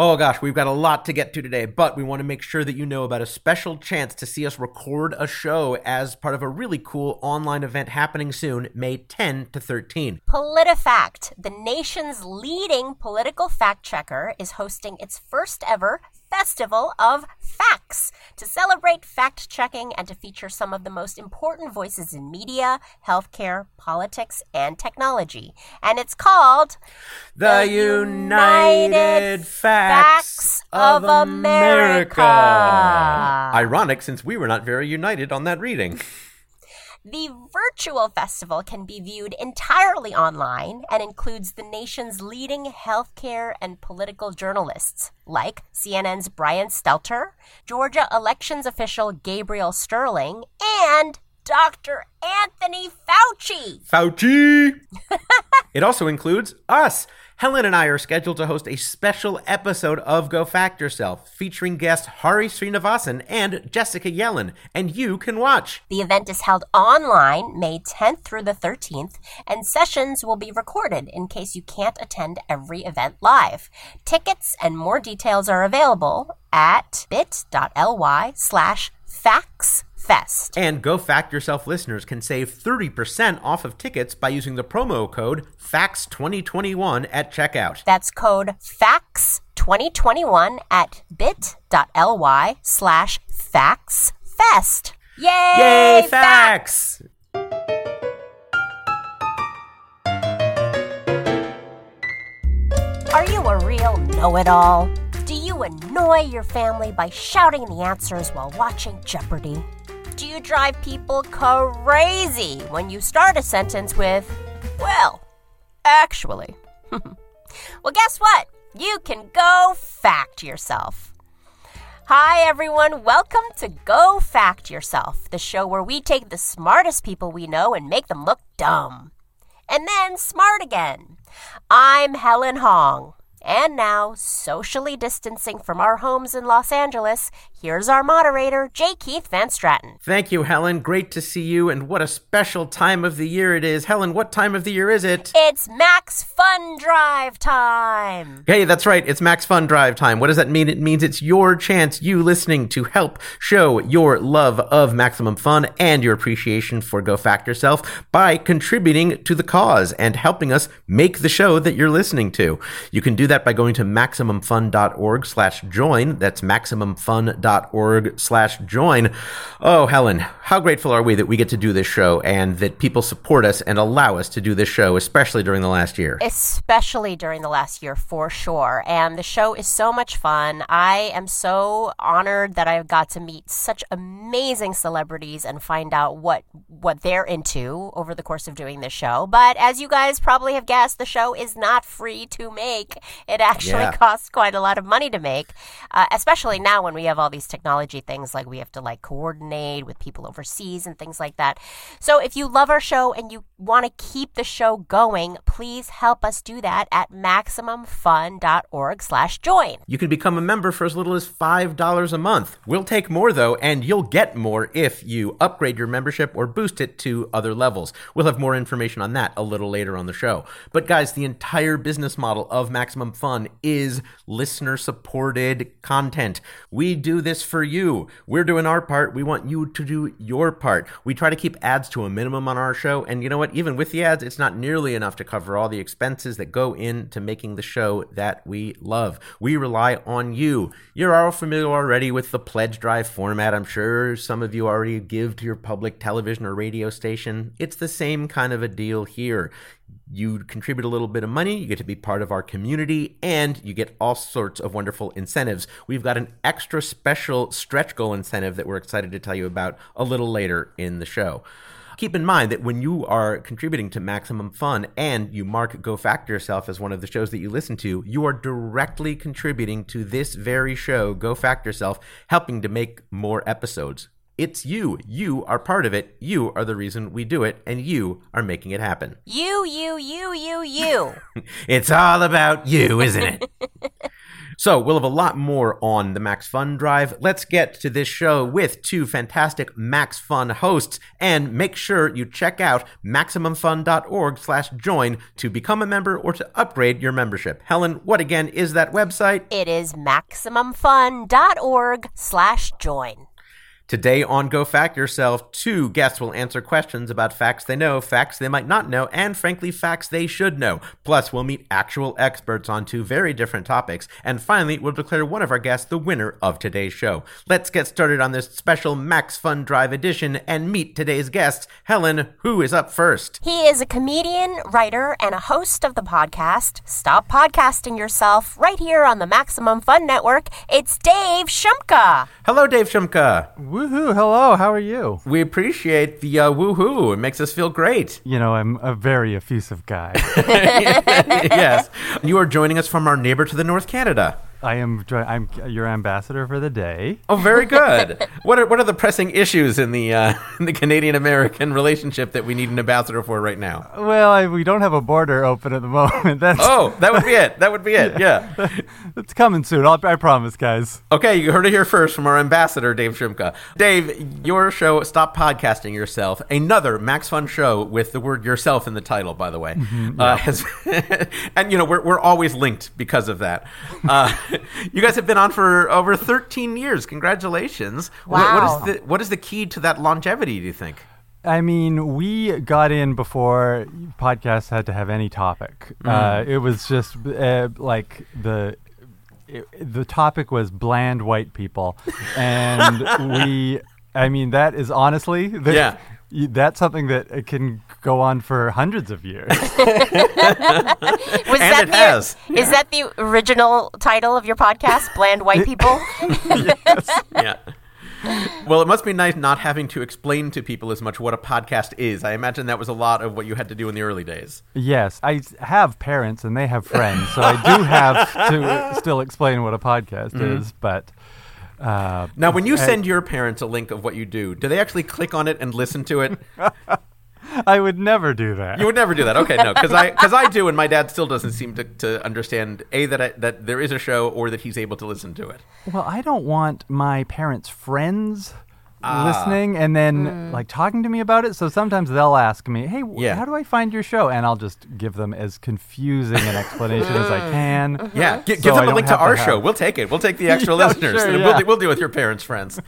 Oh gosh, we've got a lot to get to today, but we want to make sure that you know about a special chance to see us record a show as part of a really cool online event happening soon, May 10 to 13. PolitiFact, the nation's leading political fact checker, is hosting its first ever Festival of Facts to celebrate fact checking and to feature some of the most important voices in media, healthcare, politics, and technology. And it's called The, United, Facts, of, America. Ironic since we were not very united on that reading. The virtual festival can be viewed entirely online and includes the nation's leading healthcare and political journalists, like CNN's Brian Stelter, Georgia elections official Gabriel Sterling, and Dr. Anthony Fauci. Fauci! it also includes us. Helen and I are scheduled to host a special episode of Go Fact Yourself featuring guest Hari Sreenivasan and Jessica Yellin, and you can watch. The event is held online May 10th through the 13th, and sessions will be recorded in case you can't attend every event live. Tickets and more details are available at bit.ly slash facts Fest. And Go Fact Yourself listeners can save 30% off of tickets by using the promo code FACTS2021 at checkout. That's code FACTS2021 at bit.ly slash FACTSFest. Yay! Yay, facts! Are you a real know-it-all? Do you annoy your family by shouting the answers while watching Jeopardy? Do you drive people crazy when you start a sentence with, well, actually? well, guess what? You can go fact yourself. Hi, everyone. Welcome to Go Fact Yourself, the show where we take the smartest people we know and make them look dumb. And then smart again. I'm Helen Hong. And now, socially distancing from our homes in Los Angeles, here's our moderator, J. Keith Van Straaten. Thank you, Helen. Great to see you, and what a special time of the year it is. Helen, what time of the year is it? It's Max Fun Drive time. Hey, that's right. It's Max Fun Drive time. What does that mean? It means it's your chance, you listening, to help show your love of maximum fun and your appreciation for Go Fact Yourself by contributing to the cause and helping us make the show that you're listening to. You can do that by going to MaximumFun.org slash join. That's MaximumFun.org slash join. Oh, Helen, how grateful are we that we get to do this show and that people support us and allow us to do this show, especially during the last year. Especially during the last year, for sure. And the show is so much fun. I am so honored that I've got to meet such amazing celebrities and find out what what they're into over the course of doing this show. But as you guys probably have guessed, the show is not free to make. It actually Yeah. costs quite a lot of money to make, uh, especially now when we have all these technology things like we have to like coordinate with people overseas and things like that. So if you love our show and you want to keep the show going, please help us do that at maximumfun.org slash join. You can become a member for as little as $5 a month. We'll take more, though, and you'll get more if you upgrade your membership or boost it to other levels. We'll have more information on that a little later on the show. But, guys, the entire business model of Maximum Fun is listener supported content. We do this for you. We're doing our part. We want you to do your part. We try to keep ads to a minimum on our show. And you know what? Even with the ads, it's not nearly enough to cover all the expenses that go into making the show that we love. We rely on you. You're all familiar already with the pledge drive format. I'm sure some of you already give to your public television or radio station. It's the same kind of a deal here. You contribute a little bit of money, you get to be part of our community, and you get all sorts of wonderful incentives. We've got an extra special stretch goal incentive that we're excited to tell you about a little later in the show. Keep in mind that when you are contributing to Maximum Fun and you mark Go Fact Yourself as one of the shows that you listen to, you are directly contributing to this very show, Go Fact Yourself, helping to make more episodes. It's you. You are part of it. You are the reason we do it, and you are making it happen. You, you, you, you, you. It's all about you, isn't it? So we'll have a lot more on the Max Fun Drive. Let's get to this show with two fantastic Max Fun hosts, and make sure you check out maximumfun.org/join to become a member or to upgrade your membership. Helen, what again is that website? It is maximumfun.org slash join. Today on Go Fact Yourself, two guests will answer questions about facts they know, facts they might not know, and frankly, facts they should know. Plus, we'll meet actual experts on two very different topics. And finally, we'll declare one of our guests the winner of today's show. Let's get started on this special Max Fun Drive edition and meet today's guests. Helen, who is up first? He is a comedian, writer, and a host of the podcast Stop Podcasting Yourself right here on the Maximum Fun Network. It's Dave Shumka. Hello, Dave Shumka. Woohoo! Hello, how are you? We appreciate the uh, woohoo. It makes us feel great. You know, I'm a very effusive guy. yes. You are joining us from our neighbor to the North, Canada. I am. I'm your ambassador for the day. Oh, very good. what are what are the pressing issues in the uh, in the Canadian American relationship that we need an ambassador for right now? Well, I, we don't have a border open at the moment. That's Oh, that would be it. That would be it. Yeah. it's coming soon. I'll, I promise, guys. Okay, you heard it here first from our ambassador, Dave Shumka. Dave, your show, Stop Podcasting Yourself, another Max Fun show with the word yourself in the title, by the way. uh, has, and, you know, we're, we're always linked because of that. Uh, you guys have been on for over 13 years. Congratulations. What- Wow. what, is the, what is the key to that longevity, do you think? I mean, we got in before podcasts had to have any topic. Uh, it was just uh, like the. It, the topic was bland white people, and we. I mean, that is honestly, the, Yeah. that's something that can go on for hundreds of years. Was And that it the, has. Is that the original title of your podcast, Bland White People? yes. yeah. Well, it must be nice not having to explain to people as much what a podcast is. I imagine that was a lot of what you had to do in the early days. Yes, I have parents and they have friends, so I do have to still explain what a podcast is. But uh, Now, when you I- send your parents a link of what you do, do they actually click on it and listen to it? I would never do that. You would never do that. Okay, no, because I because I do, and my dad still doesn't seem to, to understand a that I, that there is a show or that he's able to listen to it. well, I don't want my parents' friends. Ah. listening and then mm. like talking to me about it. So sometimes they'll ask me, "Hey, w- Yeah. how do I find your show?" And I'll just give them as confusing an explanation as I mm. can. Uh-huh. Yeah, gi- So give I them a don't link to have to our have- show. We'll take it. We'll take the extra Yeah, listeners. sure, and yeah. we'll, we'll deal with your parents' friends.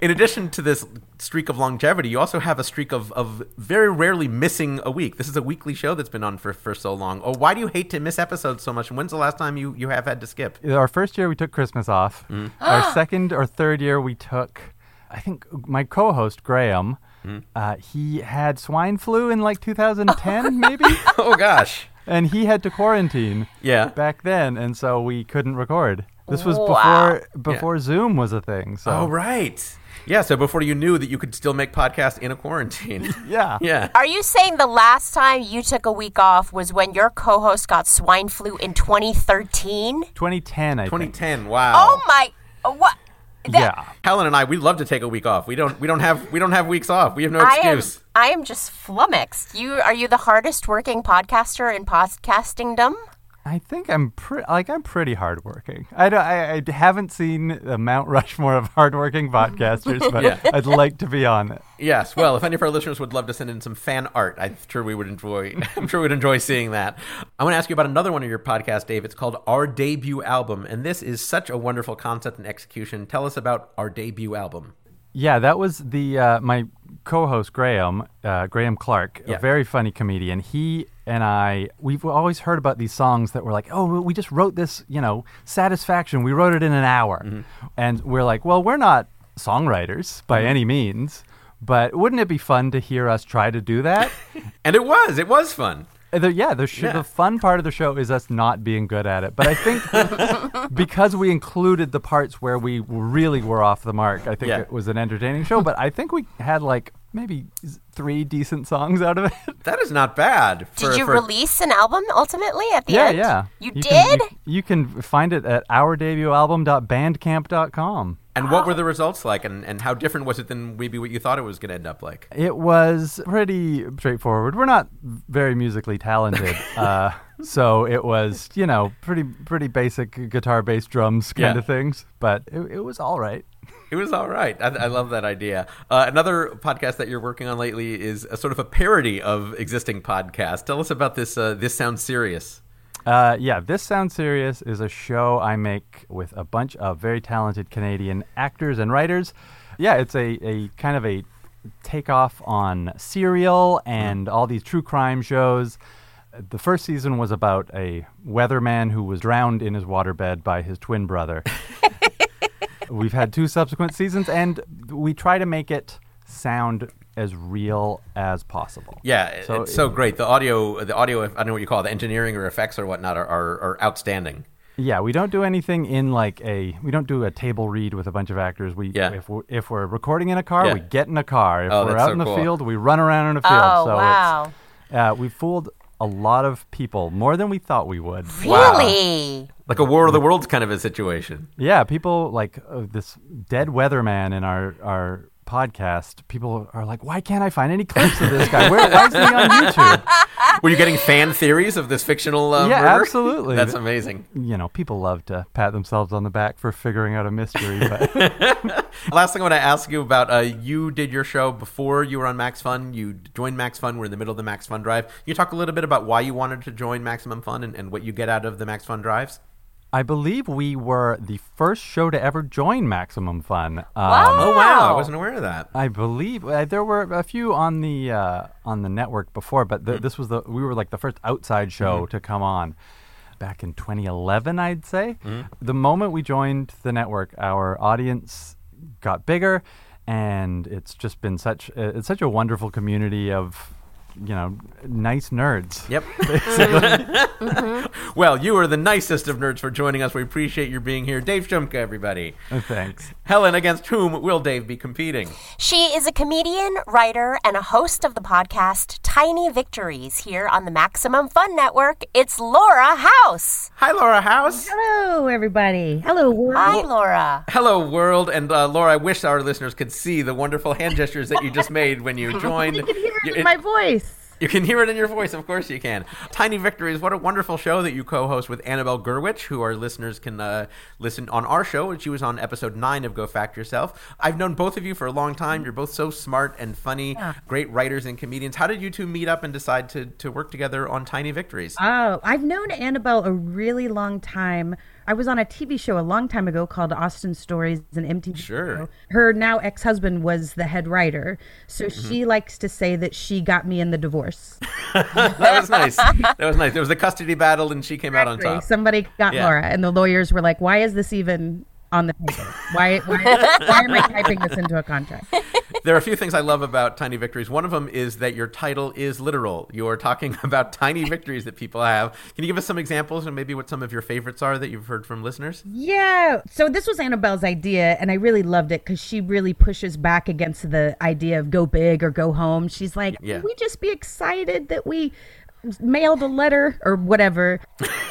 In addition to this streak of longevity, you also have a streak of, of very rarely missing a week. This is a weekly show that's been on for, for so long. Oh, why do you hate to miss episodes so much? And when's the last time you, you have had to skip? Our first year we took Christmas off. Mm. Our second or third year we took, I think my co-host Graham, Mm. uh, he had swine flu in like 2010 maybe, Oh gosh, and he had to quarantine yeah. back then, and so we couldn't record. This was Wow. before before Zoom was a thing. So Oh right, yeah. So before you knew that you could still make podcasts in a quarantine. yeah, yeah. Are you saying the last time you took a week off was when your co host got swine flu in 2013? 2010 I think. 2010. Wow. Oh my. What? That- Yeah. Helen and I, we love to take a week off. We don't. We don't have. We don't have weeks off. We have no I am, excuse. I am just flummoxed. You are you the hardest working podcaster in podcastingdom? I think I'm pretty like I'm pretty hardworking. I, don't, I I haven't seen the Mount Rushmore of hardworking podcasters, but Yeah. I'd like to be on it. Yes. Well, if any of our listeners would love to send in some fan art, I'm sure we would enjoy. I'm sure we'd enjoy seeing that. I want to ask you about another one of your podcasts, Dave. It's called Our Debut Album, and this is such a wonderful concept and execution. Tell us about our debut album. Yeah, that was the uh, my co-host Graham, uh, Graham Clark, Yeah. a very funny comedian. He and I, we've always heard about these songs that were like, oh, we just wrote this, you know, Satisfaction. We wrote it in an hour, Mm-hmm. and we're like, well, we're not songwriters by Mm-hmm. any means, but wouldn't it be fun to hear us try to do that? And it was. It was fun. Uh, The, yeah, the, sh- Yeah. the fun part of the show is us not being good at it. But I think because we included the parts where we really were off the mark, I think Yeah. it was an entertaining show. But I think we had like maybe three decent songs out of it. That is not bad. Did you for- release an album ultimately at the yeah, end? yeah. Yeah. You, can- did? you, you can find it at our And what were the results like, and, and how different was it than maybe what you thought it was going to end up like? It was pretty straightforward. We're not very musically talented, uh, so it was you know pretty pretty basic guitar, bass, drums kind Yeah. of things. But it, it was all right. It was all right. I, I love that idea. Uh, another podcast that you're working on lately is a sort of a parody of existing podcasts. Tell us about this. Uh, this sounds serious. Uh, yeah, This Sounds Serious is a show I make with a bunch of very talented Canadian actors and writers. Yeah, it's a, a kind of a takeoff on Serial and all these true crime shows. The first season was about a weatherman who was drowned in his waterbed by his twin brother. We've had two subsequent seasons, and we try to make it sound as real as possible. Yeah, So it's so great. The audio, the audio. I don't know what you call it, the engineering or effects or whatnot are, are, are outstanding. Yeah, we don't do anything in like a we don't do a table read with a bunch of actors. We Yeah. if we're, if we're recording in a car, Yeah. we get in a car. If Oh, we're out so in the cool. field, we run around in a field. Oh, so wow. it's uh, we fooled a lot of people, more than we thought we would. Wow. Really? Like a War of the Worlds kind of a situation. Yeah, people like uh, this dead weatherman in our our podcast. People are like, why can't I find any clips of this guy? Where why isn't he on YouTube? Were you getting fan theories of this fictional uh, Yeah, murder? absolutely. That's amazing. You know, people love to pat themselves on the back for figuring out a mystery, but Last thing I want to ask you about, uh, you did your show before you were on Max Fun. You joined Max Fun. We're in the middle of the Max Fun Drive. Can you talk a little bit about why you wanted to join Maximum Fun and, and what you get out of the Max Fun Drives? I believe we were the first show to ever join Maximum Fun. Um, Wow. Oh wow, I wasn't aware of that. I believe uh, there were a few on the uh, on the network before, but th- this was the we were like the first outside show to come on back in 2011, I'd say. The moment we joined the network, our audience got bigger, and it's just been such uh, it's such a wonderful community of you know nice nerds. Yep. well, you are the nicest of nerds for joining us. We appreciate your being here. Dave Shumka, everybody. Uh, Thanks. Helen, against whom will Dave be competing? She is a comedian, writer, and a host of the podcast Tiny Victories here on the Maximum Fun Network. It's Laura House. Hi, Laura House. Hello, everybody. Hello, world. Hi, Laura. Hello, world. And uh, Laura, I wish our listeners could see the wonderful hand gestures that you just made when you joined. You can hear it in my voice. You can hear it in your voice, of course you can. Tiny Victories, what a wonderful show that you co-host with Annabelle Gurwitch, who our listeners can uh, listen on our show. And she was on episode nine of Go Fact Yourself. I've known both of you for a long time. You're both so smart and funny, great writers and comedians. How did you two meet up and decide to, to work together on Tiny Victories? Oh, I've known Annabelle a really long time. I was on a TV show a long time ago called Austin Stories, an MTV Sure. show. Her now ex-husband was the head writer, so Mm-hmm. she likes to say that she got me in the divorce. that was nice. That was nice. There was a custody battle, and she came out on top. Somebody got Yeah. Laura, and the lawyers were like, "Why is this even on the paper? Why, why, why am I typing this into a contract?" There are a few things I love about Tiny Victories. One of them is that your title is literal. You're talking about tiny victories that people have. Can you give us some examples and maybe what some of your favorites are that you've heard from listeners? Yeah. So this was Annabelle's idea, and I really loved it because she really pushes back against the idea of go big or go home. She's like, Yeah. we just be excited that we mailed a letter or whatever.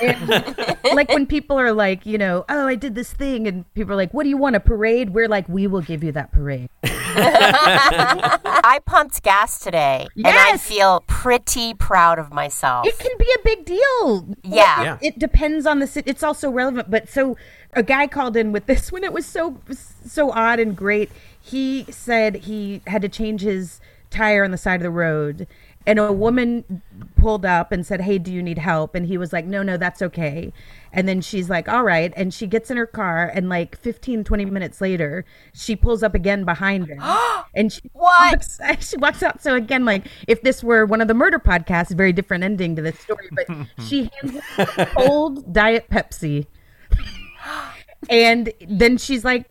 And, like when people are like, you know, oh, I did this thing, and people are like, what do you want, a parade? We're like, we will give you that parade. I pumped gas today, and I feel pretty proud of myself. It can be a big deal. Yeah. Yeah. It depends on the sit. It's also relevant, but so a guy called in with this when it was so so odd and great. He said he had to change his tire on the side of the road, and a woman pulled up and said, "Hey, do you need help?" And he was like, "No, no, that's okay." And then she's like, "All right." And she gets in her car, and like 15, 20 minutes later, she pulls up again behind him, and she What? walks- she walks out. So again, like if this were one of the murder podcasts, very different ending to this story. But she hands him a cold diet Pepsi, and then she's like,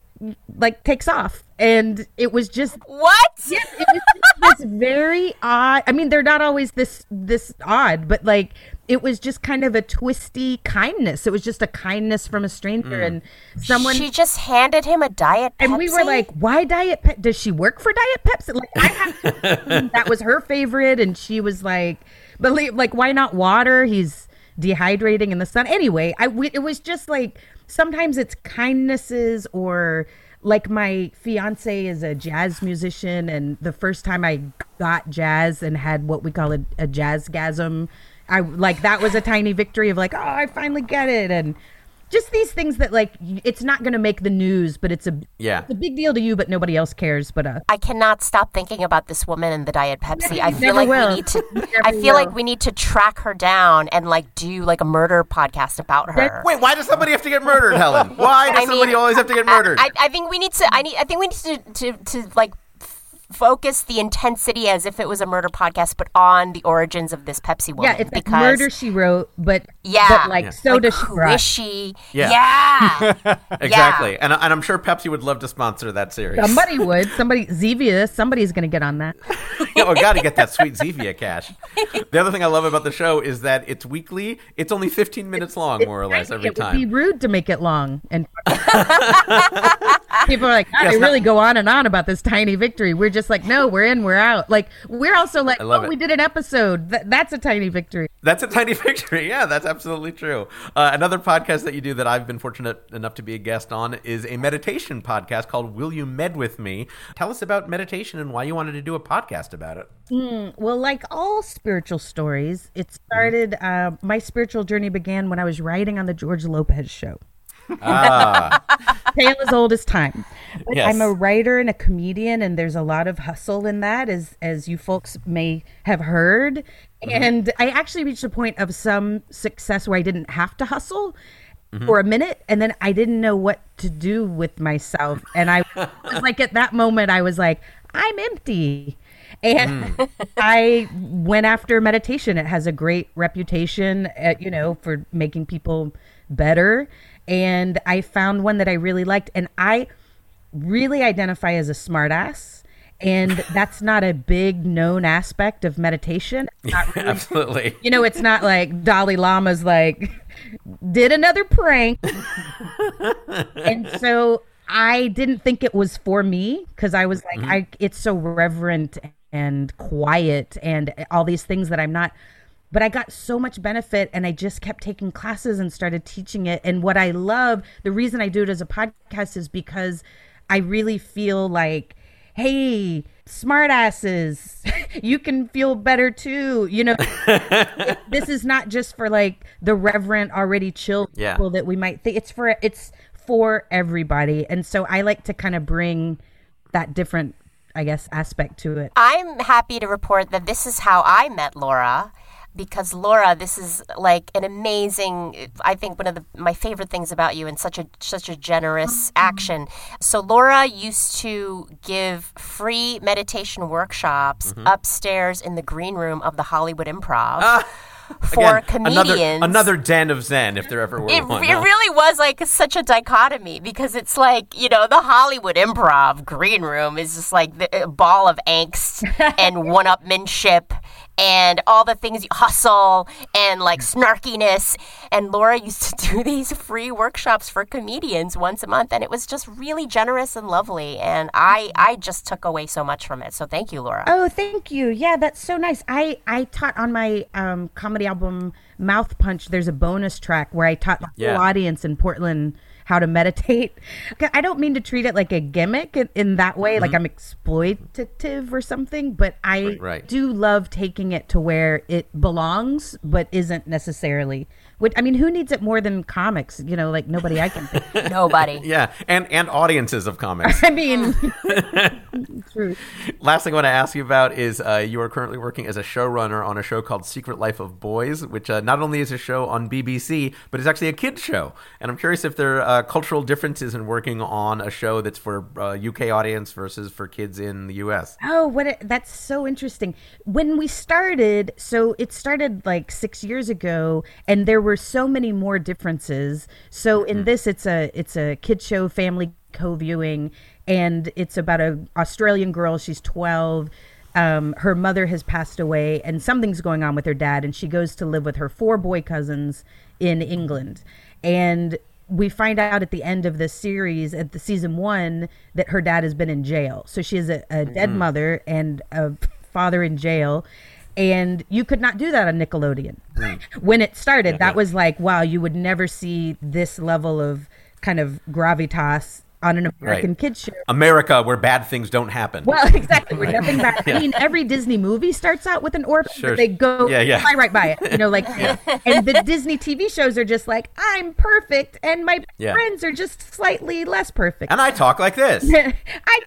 like takes off, and it was just. what? Yes, it was just this very odd. I mean, they're not always this this odd, but like it was just kind of a twisty kindness. It was just a kindness from a stranger, mm. and someone She just handed him a diet and we were like, why Diet Pepsi? Does she work for Diet Pepsi? Like, I have, that was her favorite. And she was like, but li- like, why not water? He's dehydrating in the sun. Anyway, I, we, it was just like, sometimes it's kindnesses or like my fiance is a jazz musician and the first time I got jazz and had what we call a, a jazzgasm, I like that was a tiny victory of like, oh, I finally get it and just these things that like it's not going to make the news, but it's a Yeah. it's a big deal to you, but nobody else cares. But uh, I cannot stop thinking about this woman and the Diet Pepsi. I feel like will. we need to. I feel like we need to track her down and like do like a murder podcast about her. Wait, why does somebody have to get murdered, Helen? Why does I mean, somebody always have to get murdered? I, I think we need to. I need. I think we need to to, to like f- focus the intensity as if it was a murder podcast, but on the origins of this Pepsi woman. yeah, it's like because murder she wrote, but Yeah. but like Yeah. soda like, she who brought. is she? Yeah. Yeah. exactly, and, and I'm sure Pepsi would love to sponsor that series. Somebody would. Somebody Zevia. Somebody's going to get on that. yeah, we got to get that sweet Zevia cash. The other thing I love about the show is that it's weekly. It's only 15 minutes long, more or less, every time. it would be rude to make it long. And people are like, God, Yes, they not- really go on and on about this tiny victory. We're just like, no, we're in, we're out. Like we're also like, oh, we did an episode. Th- that's a tiny victory. That's a tiny victory. Yeah, that's absolutely true. Uh, another podcast that you do that I've been fortunate enough to be a guest on is a meditation podcast called Will You Med With Me? Tell us about meditation and why you wanted to do a podcast about it. Well, like all spiritual stories, it started. Uh, my spiritual journey began when I was writing on the George Lopez show. Tale as old as time. But Yes. I'm a writer and a comedian, and there's a lot of hustle in that, as as you folks may have heard. Mm-hmm. And I actually reached a point of some success where I didn't have to hustle mm-hmm. for a minute, and then I didn't know what to do with myself. And I was like, at that moment, I was like, I'm empty. And mm. I went after meditation. It has a great reputation, at, you know, for making people better. And I found one that I really liked. And I really identify as a smartass. And that's not a big known aspect of meditation. Really- Absolutely. you know, it's not like Dalai Lama's like did another prank. and so I didn't think it was for me because I was like, mm-hmm. I it's so reverent and quiet and all these things that I'm not. But I got so much benefit and I just kept taking classes and started teaching it. And what I love, the reason I do it as a podcast is because I really feel like, hey, smartasses, you can feel better too. You know, this is not just for like the reverent already chill Yeah. people that we might think it's for it's for everybody and so i like to kind of bring that different i guess aspect to it I'm happy to report that this is how I met Laura. Because Laura, this is like an amazing. I think one of the, my favorite things about you, and such a such a generous mm-hmm. action. So Laura used to give free meditation workshops mm-hmm. upstairs in the green room of the Hollywood Improv ah! for Again, comedians. Another, another den of Zen, if there ever were It, one. it huh? really was like such a dichotomy because it's like you know the Hollywood Improv green room is just like the a ball of angst and one-upmanship and all the things you hustle and like snarkiness. And Laura used to do these free workshops for comedians once a month, and it was just really generous and lovely. And I I just took away so much from it. So thank you, Laura. oh thank you yeah that's so nice i i taught on my um comedy album mouth punch there's a bonus track where i taught the Yeah. whole audience in portland how to meditate. i don't mean to treat it like a gimmick in, in that way like mm-hmm. i'm exploitative or something but i Right. do love taking it to where it belongs but isn't necessarily which i mean who needs it more than comics you know like nobody i can think Nobody. Yeah, and and audiences of comics. i mean true Last thing I want to ask you about is uh, you are currently working as a showrunner on a show called Secret Life of Boys, which uh, not only is a show on BBC, but it's actually a kids show. And I'm curious if there are uh, cultural differences in working on a show that's for uh, UK audience versus for kids in the US. Oh, what a, that's so interesting. When we started, so it started like 6 years ago and there were so many more differences. So in this it's a it's a kid show family co-viewing and it's about a Australian girl, she's 12. Um, her mother has passed away and something's going on with her dad and she goes to live with her four boy cousins in England. And we find out at the end of this series at the season one that her dad has been in jail so she has a, a dead mother and a father in jail and you could not do that on nickelodeon. When it started that was like wow you would never see this level of kind of gravitas on an American Right. kids show. America, where bad things don't happen. Well, exactly. We're nothing bad. I mean, every Disney movie starts out with an orphan, Sure. they go Yeah, yeah. fly right by it. You know, like, and the Disney TV shows are just like, I'm perfect, and my Yeah. friends are just slightly less perfect. and I talk like this. I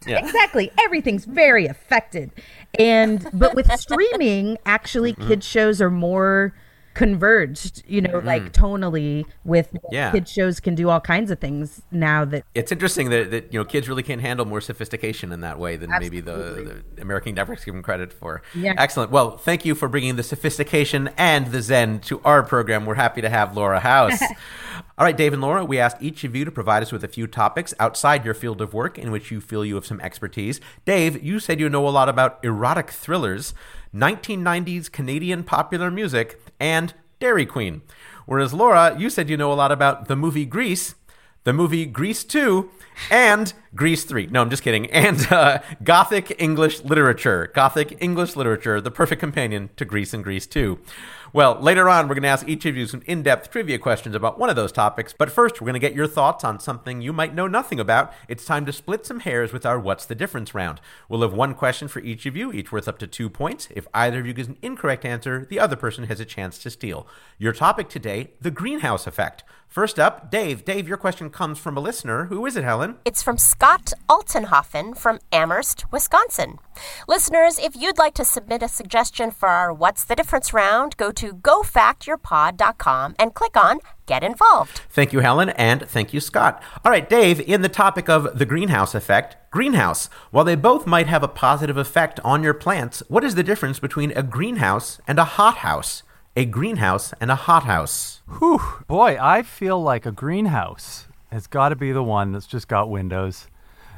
Yeah. exactly everything's very affected, and but with streaming, actually, Mm-hmm. kids shows are more converged. You know, like mm-hmm. tonally with Yeah. kids shows can do all kinds of things now that It's interesting that, that you know kids really can't handle more sophistication in that way than maybe the, the American networks give them credit for. Yeah. Excellent. Well, thank you for bringing the sophistication and the zen to our program. We're happy to have Laura House. All right, Dave and Laura, we asked each of you to provide us with a few topics outside your field of work in which you feel you have some expertise. Dave, you said you know a lot about erotic thrillers, 1990s Canadian popular music, and Dairy Queen. Whereas Laura, you said you know a lot about the movie Grease, the movie Grease 2, and Grease 3. No, I'm just kidding. And uh, Gothic English literature. Gothic English literature, the perfect companion to Grease and Grease 2. Well, later on, we're going to ask each of you some in depth trivia questions about one of those topics. But first, we're going to get your thoughts on something you might know nothing about. It's time to split some hairs with our What's the Difference round. We'll have one question for each of you, each worth up to two points. If either of you gives an incorrect answer, the other person has a chance to steal. Your topic today the greenhouse effect. First up, Dave. Dave, your question comes from a listener. Who is it, Helen? It's from Scott Altenhofen from Amherst, Wisconsin. Listeners, if you'd like to submit a suggestion for our What's the Difference round, go to gofactyourpod.com and click on Get Involved. Thank you, Helen, and thank you, Scott. All right, Dave, in the topic of the greenhouse effect, greenhouse. While they both might have a positive effect on your plants, what is the difference between a greenhouse and a hothouse? A greenhouse and a hothouse. Whew, boy, I feel like a greenhouse has got to be the one that's just got windows.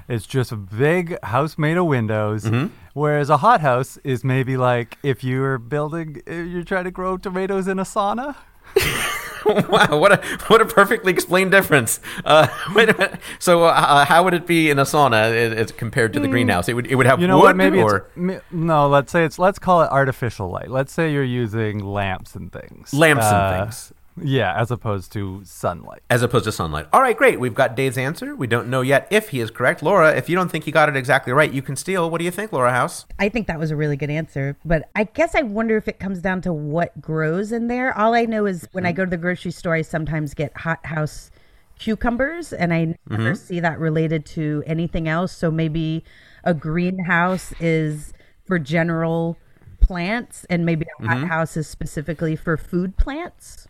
It's just a big house made of windows. Mm-hmm. Whereas a hothouse is maybe like if you were building, you're trying to grow tomatoes in a sauna. wow, what a what a perfectly explained difference. Uh, wait a minute. So, uh, how would it be in a sauna as, as compared to the greenhouse? It would it would have You know wood what? Maybe or no. Let's say it's let's call it artificial light. Let's say you're using lamps and things. lamps Uh, and things. Yeah, as opposed to sunlight. as opposed to sunlight. All right, great. We've got Dave's answer. We don't know yet if he is correct. Laura, if you don't think he got it exactly right, you can steal. What do you think, Laura House? I think that was a really good answer, but I guess I wonder if it comes down to what grows in there. All I know is when I go to the grocery store, I sometimes get hothouse cucumbers, and I never mm-hmm. see that related to anything else. So maybe a greenhouse is for general plants, and maybe a hothouse mm-hmm. is specifically for food plants.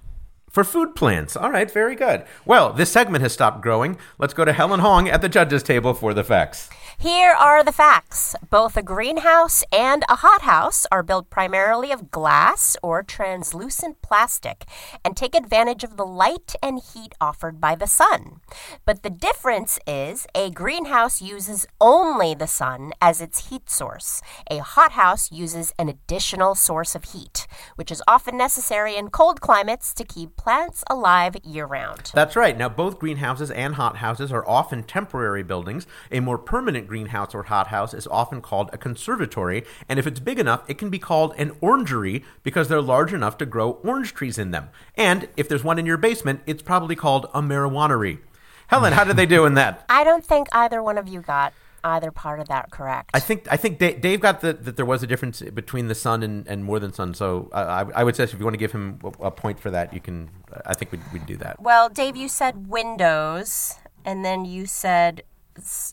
For food plants. All right, very good. Well, this segment has stopped growing. Let's go to Helen Hong at the judges' table for the facts. Here are the facts. Both a greenhouse and a hothouse are built primarily of glass or translucent plastic and take advantage of the light and heat offered by the sun. But the difference is a greenhouse uses only the sun as its heat source. A hothouse uses an additional source of heat, which is often necessary in cold climates to keep plants alive year round. That's right. Now, both greenhouses and hothouses are often temporary buildings. A more permanent greenhouse or hothouse is often called a conservatory, and if it's big enough, it can be called an orangery because they're large enough to grow orange trees in them. And if there's one in your basement, it's probably called a marijuanery. Helen, how did they do in that? I don't think either one of you got either part of that correct. I think I think Da- Dave got the, that there was a difference between the sun and, and more than sun. So uh, I, I would suggest if you want to give him a, a point for that, you can. I think we'd, we'd do that. Well, Dave, you said windows, and then you said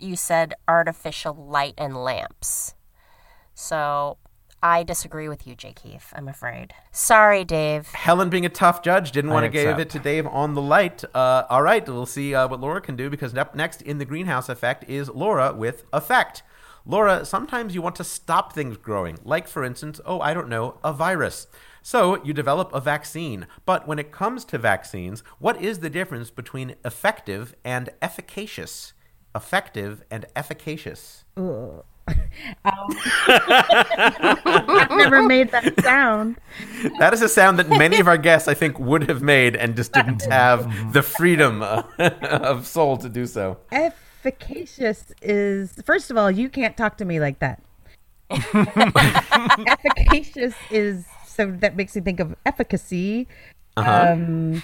you said artificial light and lamps. So I disagree with you, J. Keith. I'm afraid. Sorry, Dave. Helen, being a tough judge, didn't want to give it to Dave on the light. Uh, all right, we'll see uh, what Laura can do because up next in the greenhouse effect is Laura with effect. Laura, sometimes you want to stop things growing, like, for instance, oh, I don't know, a virus. So you develop a vaccine. But when it comes to vaccines, what is the difference between effective and efficacious? Effective and efficacious. I've never made that sound. That is a sound that many of our guests, I think, would have made and just didn't have the freedom of soul to do so. Efficacious is first of all, you can't talk to me like that. Efficacious is so that makes me think of efficacy. Uh-huh. Um,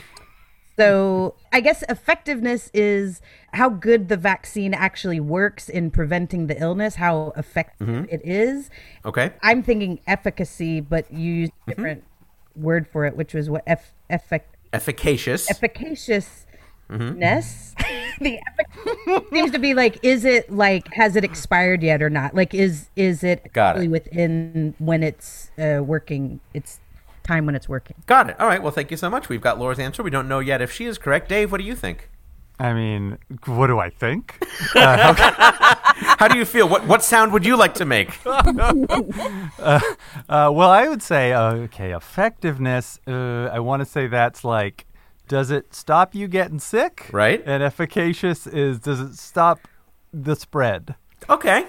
So I guess effectiveness is how good the vaccine actually works in preventing the illness, how effective mm-hmm. it is. Okay. I'm thinking efficacy, but you used a mm-hmm. different word for it, which was what eff- effect Efficacious. efficaciousness. Mm-hmm. the effic- seems to be like, is it like has it expired yet or not? Like, is is it Got it. actually within when it's uh, working? It's time when it's working. Got it. All right. Well, thank you so much. We've got Laura's answer. We don't know yet if she is correct. Dave, what do you think? I mean, what do I think? How do you feel? What what sound would you like to make? Uh, well, I would say, uh, okay, effectiveness. Uh, I want to say that's like, does it stop you getting sick? Right. And efficacious is, does it stop the spread? Okay.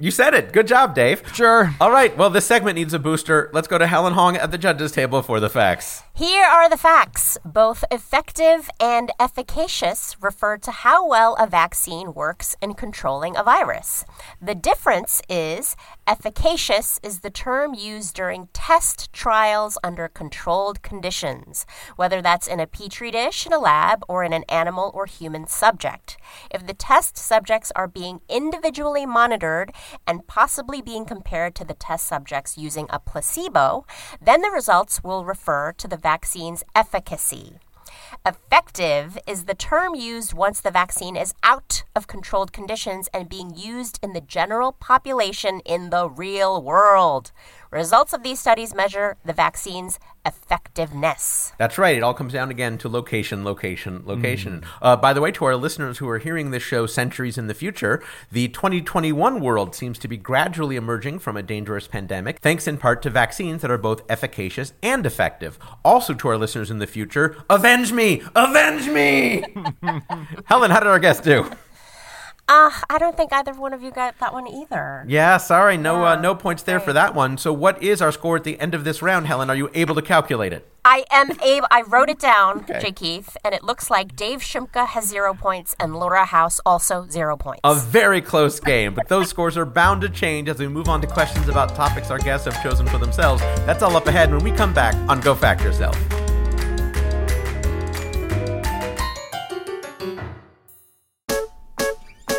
You said it. Good job, Dave. Sure. All right. Well, this segment needs a booster. Let's go to Helen Hong at the judges' table for the facts. Here are the facts. Both effective and efficacious refer to how well a vaccine works in controlling a virus. The difference is efficacious is the term used during test trials under controlled conditions, whether that's in a petri dish in a lab or in an animal or human subject. If the test subjects are being individually monitored and possibly being compared to the test subjects using a placebo, then the results will refer to the vaccine's efficacy. Effective is the term used once the vaccine is out of controlled conditions and being used in the general population in the real world. Results of these studies measure the vaccine's effectiveness. That's right. It all comes down again to location, location, location. Uh, by the way, to our listeners who are hearing this show centuries in the future, the 2021 world seems to be gradually emerging from a dangerous pandemic, thanks in part to vaccines that are both efficacious and effective. Also, to our listeners in the future, avenge me! Avenge me! Helen, how did our guest do? Uh, I don't think either one of you got that one either. Yeah, sorry, no, uh, no points there for that one. So, what is our score at the end of this round, Helen? Are you able to calculate it? I am able. I wrote it down, Okay. J. Keith, and it looks like Dave Shumka has zero points and Laura House also zero points. A very close game, but those scores are bound to change as we move on to questions about topics our guests have chosen for themselves. That's all up ahead when we come back on Go Fact Yourself.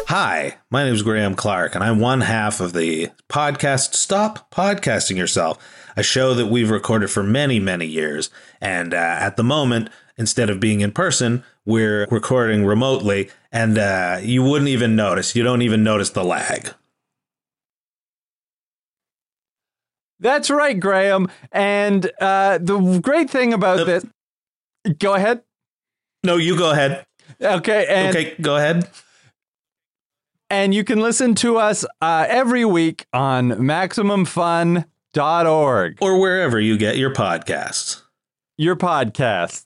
Hi, my name is Graham Clark, and I'm one half of the podcast Stop Podcasting Yourself, a show that we've recorded for many, many years. And uh, at the moment, instead of being in person, we're recording remotely, and uh, you wouldn't even notice. You don't even notice the lag. That's right, Graham. And uh, the great thing about this. Go ahead. No, you go ahead. Okay. And, okay, go ahead. And you can listen to us uh, every week on MaximumFun.org, Or wherever you get your podcasts. your podcasts.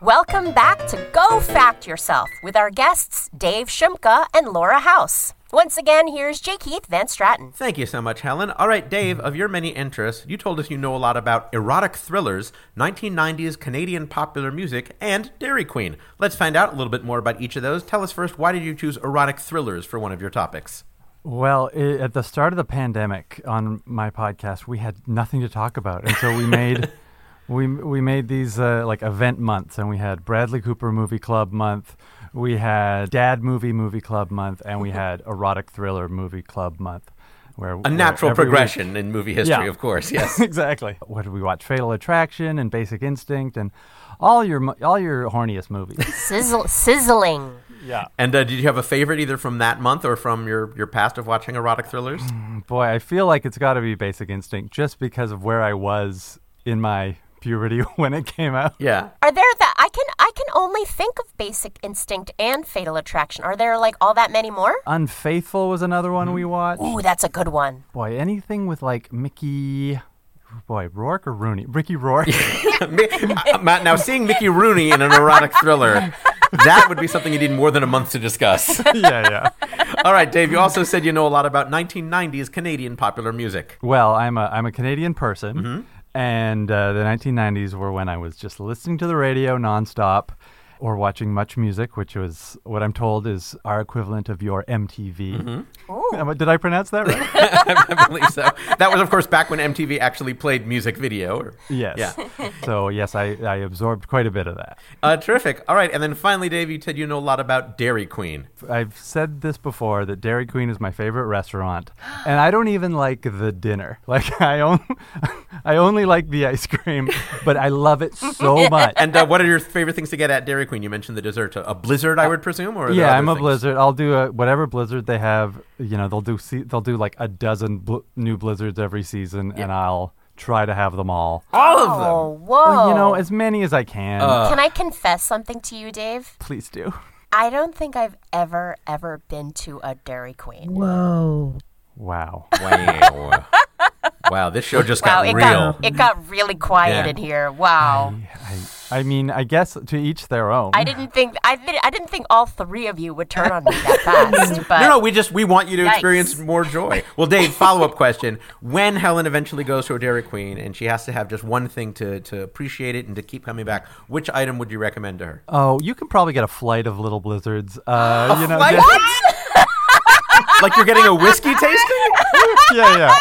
Welcome back to Go Fact Yourself with our guests Dave Shumka and Laura House. Once again, here's J. Keith Van Straaten. Thank you so much, Helen. All right, Dave, of your many interests, you told us you know a lot about erotic thrillers, 1990s Canadian popular music, and Dairy Queen. Let's find out a little bit more about each of those. Tell us first, why did you choose erotic thrillers for one of your topics? Well, i at the start of the pandemic on my podcast, we had nothing to talk about, and so we made we we made these uh, like event months, and we had Bradley Cooper Movie Club month, we had Dad Movie Movie Club month, and we had Erotic Thriller Movie Club month. Where A natural every week- progression in movie history, Yeah. of course, yes. exactly. What did we watch? Fatal Attraction and Basic Instinct and all your all your horniest movies. Sizzle, sizzling. yeah. and uh, did you have a favorite either from that month or from your, your past of watching erotic thrillers? Boy, I feel like it's got to be Basic Instinct just because of where I was in my puberty when it came out. Yeah. Are there that I can I can only think of Basic Instinct and Fatal Attraction. Are there like all that many more? Unfaithful was another one we watched. Ooh, that's a good one. Boy, anything with like Mickey, boy, Rourke or Rooney? Ricky Rourke. Uh, Matt, now seeing Mickey Rooney in an erotic thriller, that would be something you need more than a month to discuss. yeah, yeah. All right, Dave, you also said you know a lot about 1990s Canadian popular music. Well, I'm a I'm a Canadian person, Mm-hmm. And uh, the 1990s were when I was just listening to the radio nonstop, or watching Much Music, which was what I'm told is our equivalent of your MTV. Um, Did I pronounce that right? I believe so. That was, of course, back when MTV actually played music video. Or, yes. Yeah. so yes, I, I absorbed quite a bit of that. Uh, terrific. All right, and then finally, Dave, you said you know a lot about Dairy Queen. I've said this before that Dairy Queen is my favorite restaurant, and I don't even like the dinner. Like I only, I only like the ice cream, but I love it so much. And uh, what are your favorite things to get at Dairy Queen? You mentioned the dessert, a blizzard, I uh, would presume, or yeah, I'm a things? Blizzard. I'll do a whatever Blizzard they have. You know, they'll do se- they'll do like a dozen bl- new Blizzards every season, and I'll try to have them all. All of them. Oh, whoa. Well, you know, as many as I can. Uh. Can I confess something to you, Dave? Please do. I don't think I've ever, ever been to a Dairy Queen. Whoa. Wow. Wow. wow, this show just Wow, got it real. got it got really quiet Yeah. in here. Wow. I, I mean, I guess to each their own. I didn't think I didn't, I didn't think all three of you would turn on me that fast. But No, no, we just we want you to Yikes. experience more joy. Well, Dave, follow up question: When Helen eventually goes to a Dairy Queen and she has to have just one thing to to appreciate it and to keep coming back, which item would you recommend to her? Oh, you can probably get a flight of little blizzards. Uh, you know, flight? just- like you're getting a whiskey tasting? Yeah, yeah.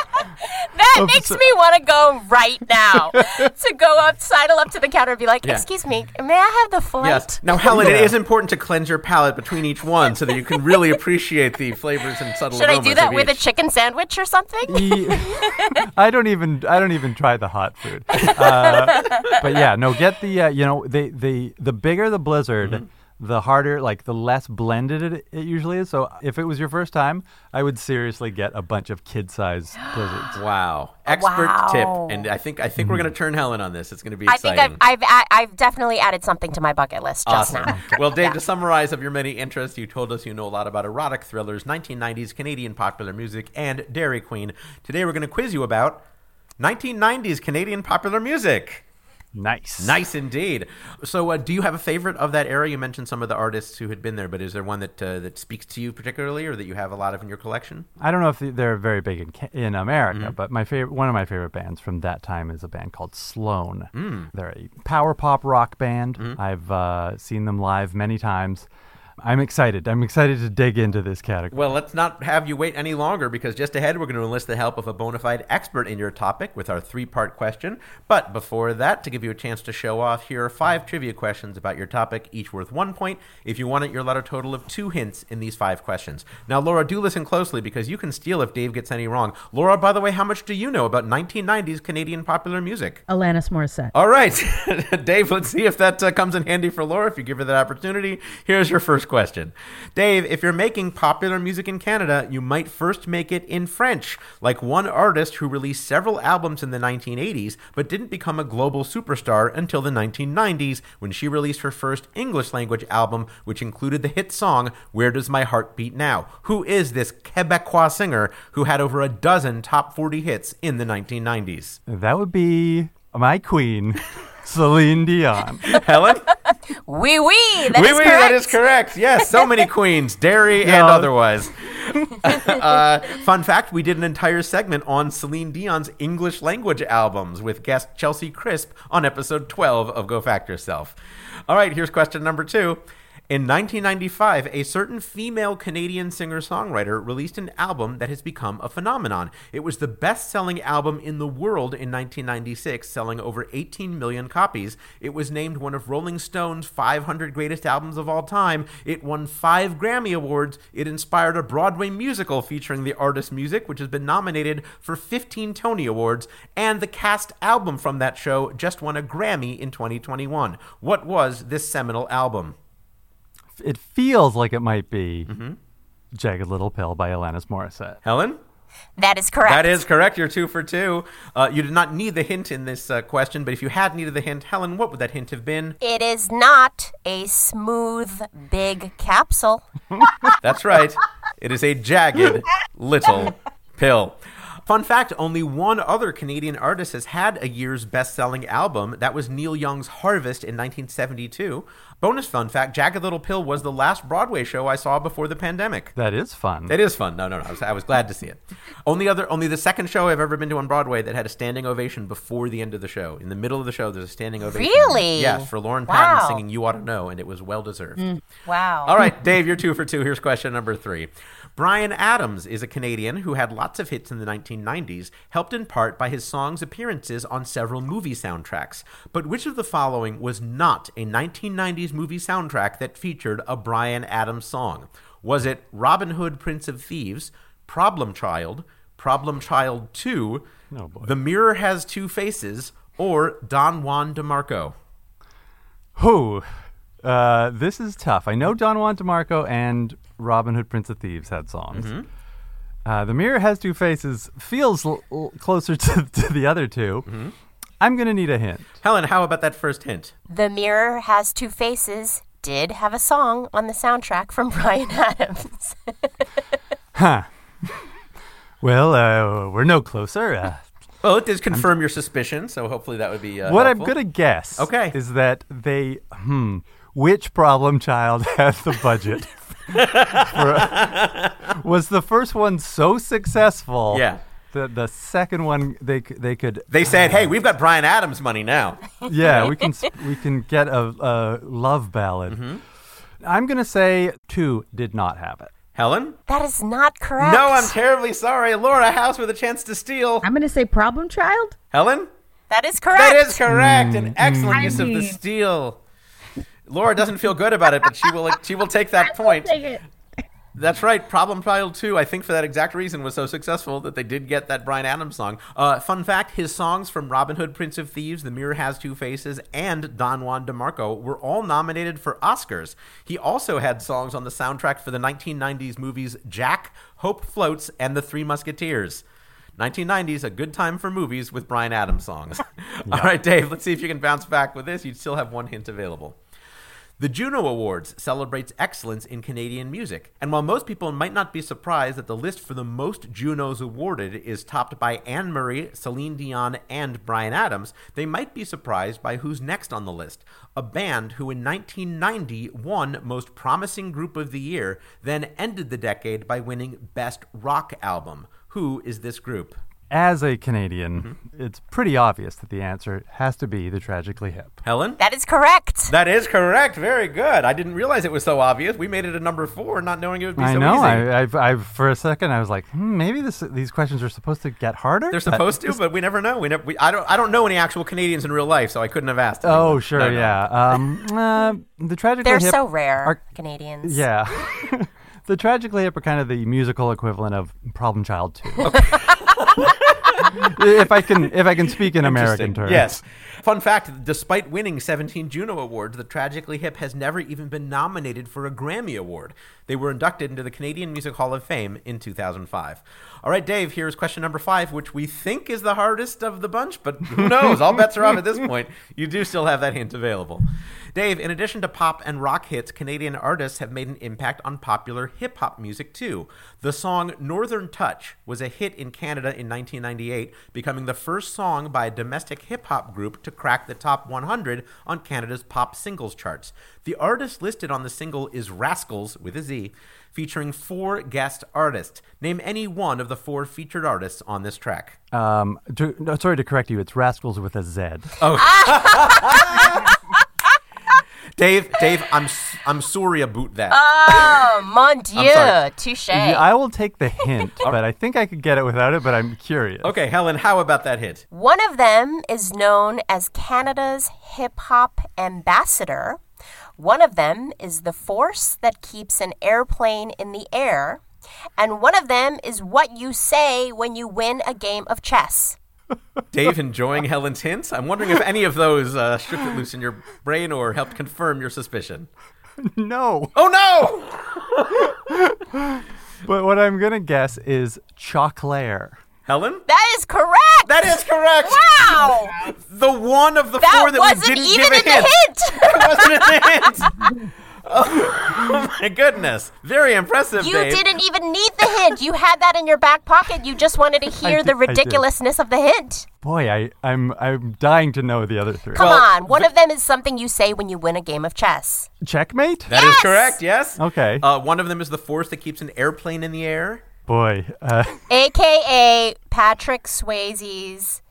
that Oops. makes me want to go right now to go up, sidle up to the counter and be like, Yeah. "Excuse me, may I have the flight?" Yes. Now, Helen, it Yeah. is important to cleanse your palate between each one so that you can really appreciate the flavors and subtle Should I do that of with a chicken sandwich or something? Ye- I don't even I don't even try the hot food. Uh, but yeah, no, get the uh, you know the the the bigger the blizzard, Mm-hmm. The harder like the less blended it, it usually is. So if it was your first time, I would seriously get a bunch of kid size blizzards. Wow. Expert Wow. tip. And I think I think we're going to hmm. turn Helen on this. It's going to be I exciting. think I've, I've a- I've definitely added something to my bucket list just Awesome. now. Well, Dave, Yeah. to summarize of your many interests, you told us you know a lot about erotic thrillers, 1990s Canadian popular music, and Dairy Queen. Today we're going to quiz you about 1990s Canadian popular music. Nice, Nice indeed. So, uh, do you have a favorite of that era? You mentioned some of the artists who had been there, but is there one that uh, that speaks to you particularly, or that you have a lot of in your collection? I don't know if they're very big in in America, Mm-hmm. but my favorite one of my favorite bands from that time is a band called Sloan. Mm. They're a power pop rock band. Mm-hmm. I've uh, seen them live many times. I'm excited. I'm excited to dig into this category. Well, let's not have you wait any longer because just ahead we're going to enlist the help of a bona fide expert in your topic with our three part question. But before that, to give you a chance to show off, here are five trivia questions about your topic, each worth one point. If you want it, you're allowed a total of two hints in these five questions. Now, Laura, do listen closely because you can steal if Dave gets any wrong. Laura, by the way, how much do you know about 1990s Canadian popular music? Alanis Morissette. All right, Dave, let's see if that uh, comes in handy for Laura if you give her that opportunity. Here's your first question. Dave, if you're making popular music in Canada, you might first make it in French, like one artist who released several albums in the 1980s but didn't become a global superstar until the 1990s when she released her first English language album, which included the hit song Where Does My Heart Beat Now? Who is this Quebecois singer who had over a dozen top 40 hits in the 1990s? That would be my queen, Celine Dion. Helen? Wee wee. That Oui, is oui, correct. that is correct. Yes, so many queens, dairy and otherwise. uh, fun fact: We did an entire segment on Celine Dion's English language albums with guest Chelsea Crisp on episode 12 of Go Fact Yourself. All right, here's question number two. In 1995, a certain female Canadian singer songwriter released an album that has become a phenomenon. It was the best selling album in the world in 1996, selling over 18 million copies. It was named one of Rolling Stone's 500 greatest albums of all time. It won five Grammy Awards. It inspired a Broadway musical featuring the artist's music, which has been nominated for 15 Tony Awards. And the cast album from that show just won a Grammy in 2021. What was this seminal album? It feels like it might be Mm-hmm. Jagged Little Pill by Alanis Morissette. Helen? That is correct. That is correct. You're two for two. Uh, you did not need the hint in this uh, question, but if you had needed the hint, Helen, what would that hint have been? It is not a smooth big capsule. That's right. It is a jagged little pill. Fun fact only one other Canadian artist has had a year's best selling album. That was Neil Young's Harvest in 1972. Bonus fun fact Jagged Little Pill was the last Broadway show I saw before the pandemic. That is fun. It is fun. No, no, no. I was, I was glad to see it. Only other, only the second show I've ever been to on Broadway that had a standing ovation before the end of the show. In the middle of the show, there's a standing ovation. Really? Yes, for Lauren Wow. Patten singing "You Ought to Know," and it was well deserved. Mm, wow. All right, Dave, you're two for two. Here's question number three. Bryan Adams is a Canadian who had lots of hits in the 1990s, helped in part by his songs' appearances on several movie soundtracks. But which of the following was not a 1990s movie soundtrack that featured a Bryan Adams song? Was it Robin Hood, Prince of Thieves, Problem Child, Problem Child 2, Oh. The Mirror Has Two Faces, or Don Juan DeMarco? Who? Uh, this is tough. I know Don Juan DeMarco and Robin Hood Prince of Thieves had songs. Mm-hmm. Uh, the Mirror Has Two Faces feels l- l- closer to, to the other 2 Mm-hmm. I'm going to need a hint. Helen, how about that first hint? The Mirror Has Two Faces did have a song on the soundtrack from Bryan Adams. Huh. Well, uh, we're no closer. Uh, Well, it does confirm your suspicion, so hopefully that would be uh, what I'm going to guess Okay. is that they, hmm, which problem child has the budget? For- was the first one so successful? Yeah. The, the second one they they could They said, "Hey, uh, we've got Bryan Adams money now." yeah we can we can get a, a love ballad. Mm-hmm. I'm gonna say two did not have it. Helen? that is not correct. No, I'm terribly sorry. Laura, house with a chance to steal. I'm going to say problem child. Helen? That is correct. That is correct. An mm, excellent I use of the mean- steal. Laura doesn't feel good about it, but she will she will take that point. Take it. That's right. Problem Child 2, I think for that exact reason, was so successful that they did get that Bryan Adams song. Uh, fun fact his songs from Robin Hood, Prince of Thieves, The Mirror Has Two Faces, and Don Juan DeMarco were all nominated for Oscars. He also had songs on the soundtrack for the 1990s movies Jack, Hope Floats, and The Three Musketeers. 1990s, a good time for movies with Bryan Adams songs. All right, Dave, let's see if you can bounce back with this. You'd still have one hint available. The Juno Awards celebrates excellence in Canadian music, and while most people might not be surprised that the list for the most Junos awarded is topped by Anne Murray, Celine Dion, and Bryan Adams, they might be surprised by who's next on the list. A band who in 1990 won Most Promising Group of the Year, then ended the decade by winning Best Rock Album. Who is this group? As a Canadian, Mm-hmm. it's pretty obvious that the answer has to be the Tragically Hip. Helen? That is correct. That is correct. Very good. I didn't realize it was so obvious. We made it a number four, not knowing it would be I so know. easy. I, I've, I've, for a second, I was like, hmm, maybe this, these questions are supposed to get harder. They're But supposed to, but we never know. We never. We, I don't. I don't know any actual Canadians in real life, so I couldn't have asked. Oh, sure, No, no. yeah. Um, uh, the Tragically They're Hip. so rare, are- Canadians. Yeah. the Tragically Hip are kind of the musical equivalent of Problem Child 2. if I can, if I can speak in American terms. Yes. Fun fact: Despite winning 17 Juno Awards, the Tragically Hip has never even been nominated for a Grammy Award. They were inducted into the Canadian Music Hall of Fame in 2005. All right, Dave. Here's question number five, which we think is the hardest of the bunch, but who knows? All bets are off at this point. You do still have that hint available. Dave, in addition to pop and rock hits, Canadian artists have made an impact on popular hip hop music too. The song Northern Touch was a hit in Canada in 1998, becoming the first song by a domestic hip hop group to crack the top 100 on Canada's pop singles charts. The artist listed on the single is Rascalz with a Z, featuring four guest artists. Name any one of the four featured artists on this track. Um, to, no, sorry to correct you. It's Rascalz with a Z. Oh. Dave, Dave, I'm s- I'm sorry about that. Oh, mon dieu. Touche. Yeah, I will take the hint, but I think I could get it without it. But I'm curious. okay, Helen, how about that hit? One of them is known as Canada's hip hop ambassador. One of them is the force that keeps an airplane in the air. And one of them is what you say when you win a game of chess. Dave enjoying Helen's hints? I'm wondering if any of those uh, shook it loose in your brain or helped confirm your suspicion. No. Oh no! But what I'm gonna guess is Choclair. Helen? That is correct. That is correct! Wow. The one of the That four that wasn't we didn't even give in a hint. the hint. It wasn't in the hint. Oh my goodness. Very impressive, You Dave. didn't even need the hint. You had that in your back pocket. You just wanted to hear did- the ridiculousness of the hint. Boy, I, I'm I'm dying to know the other three. Come Well, on. One of them is something you say when you win a game of chess. Checkmate. That is Yes! correct, yes. Okay. Uh, one of them is the force that keeps an airplane in the air. Boy, uh, AKA Patrick Swayze's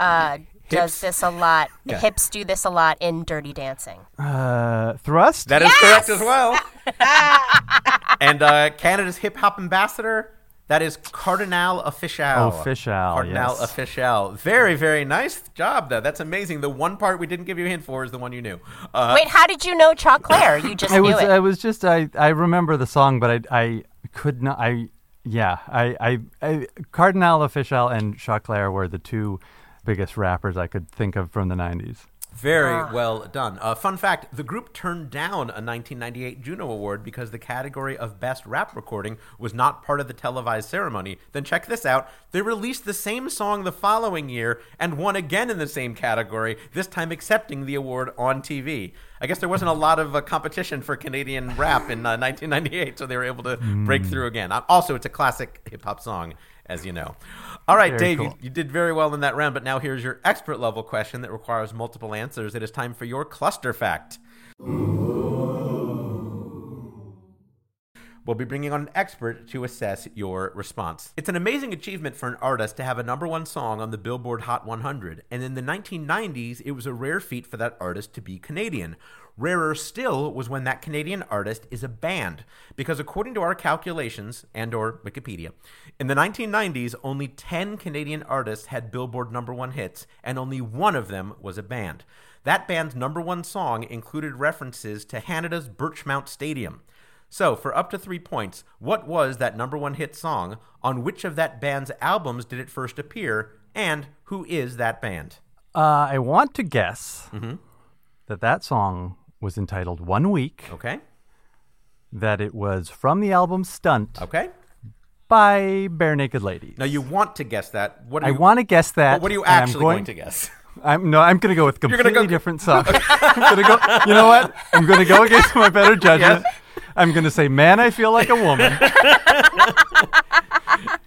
uh, does this a lot. Yeah. Hips do this a lot in Dirty Dancing. uh, thrust. That is correct as well. and uh, Canada's hip hop ambassador, that is Kardinal Offishall. Offishall, Kardinal yes. Offishall. Very, very nice job, though. That's amazing. The one part we didn't give you a hint for is the one you knew. Uh, Wait, how did you know Choclair? You just I knew was it. I was just I I remember the song, but I I could not I yeah I I, I Kardinal Offishall and Choclair were the two biggest rappers I could think of from the '90s. Very Ah. well done. Uh, fun fact the group turned down a 1998 Juno Award because the category of Best Rap Recording was not part of the televised ceremony. Then check this out they released the same song the following year and won again in the same category, this time accepting the award on TV. I guess there wasn't a lot of uh, competition for Canadian rap in uh, 1998, so they were able to break through again. Uh, also, it's a classic hip hop song, as you know. All right, Very Dave, cool. you did very well in that round, but now here's your expert level question that requires multiple answers. It is time for your cluster fact. We'll be bringing on an expert to assess your response. It's an amazing achievement for an artist to have a number one song on the Billboard Hot 100, and in the 1990s, it was a rare feat for that artist to be Canadian. Rarer still was when that Canadian artist is a band, because according to our calculations and or Wikipedia, in the 1990s, only 10 Canadian artists had Billboard number one hits, and only one of them was a band. That band's number one song included references to Canada's Birchmount Stadium. So, for up to three points, what was that number one hit song? On which of that band's albums did it first appear? And who is that band? Uh, I want to guess Mm-hmm. that that song was entitled One Week. Okay. That it was from the album Stunt Okay. by Barenaked Ladies. Now you want to guess that. What I you, want to guess that. What are you actually going, to guess? I'm no, I'm gonna go with completely go- different song. I'm gonna go. You know what? I'm gonna go against my better judgment. Yes. I'm gonna say, "Man, I feel like a woman."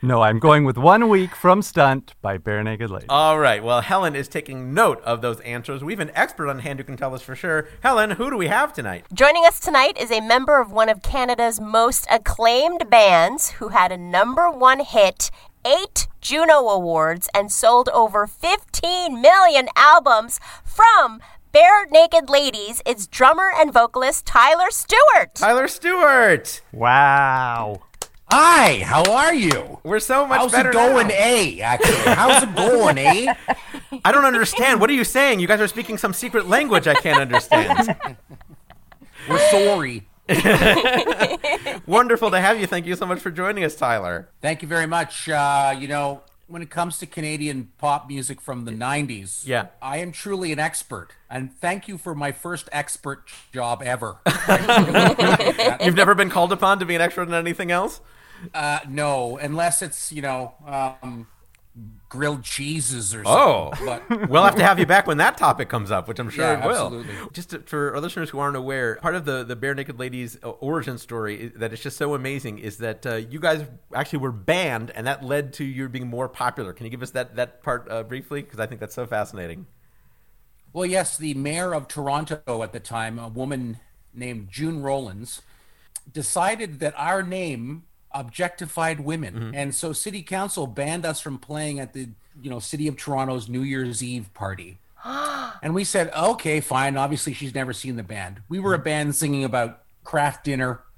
no, I'm going with "One Week" from Stunt by Barenaked Ladies. All right. Well, Helen is taking note of those answers. We have an expert on hand who can tell us for sure. Helen, who do we have tonight? Joining us tonight is a member of one of Canada's most acclaimed bands who had a number one hit, eight Juno Awards, and sold over 15 million albums from Barenaked Ladies. It's drummer and vocalist Tyler Stewart. Tyler Stewart. Wow. Hi, how are you? We're so much How's better it going, now. A? Actually, how's it going, A? I don't understand. What are you saying? You guys are speaking some secret language I can't understand. We're sorry. Wonderful to have you. Thank you so much for joining us, Tyler. Thank you very much. Uh, you know, when it comes to Canadian pop music from the '90s, Yeah. I am truly an expert, and thank you for my first expert job ever. I really appreciate that. You've never been called upon to be an expert in anything else? Uh, no, unless it's you know um, grilled cheeses or something. Oh. But We'll have to have you back when that topic comes up, which I'm sure Yeah, it will. absolutely. Just to, for our listeners who aren't aware, part of the the Barenaked Ladies uh, origin story is, that is just so amazing is that uh, you guys actually were banned, and that led to you being more popular. Can you give us that that part uh, briefly? Because I think that's so fascinating. Well, yes, the mayor of Toronto at the time, a woman named June Rowlands, decided that our name objectified women, and so city council banned us from playing at the you know city of Toronto's New Year's Eve party. and we said, okay, fine. Obviously, she's never seen the band. We were a band singing about Kraft Dinner,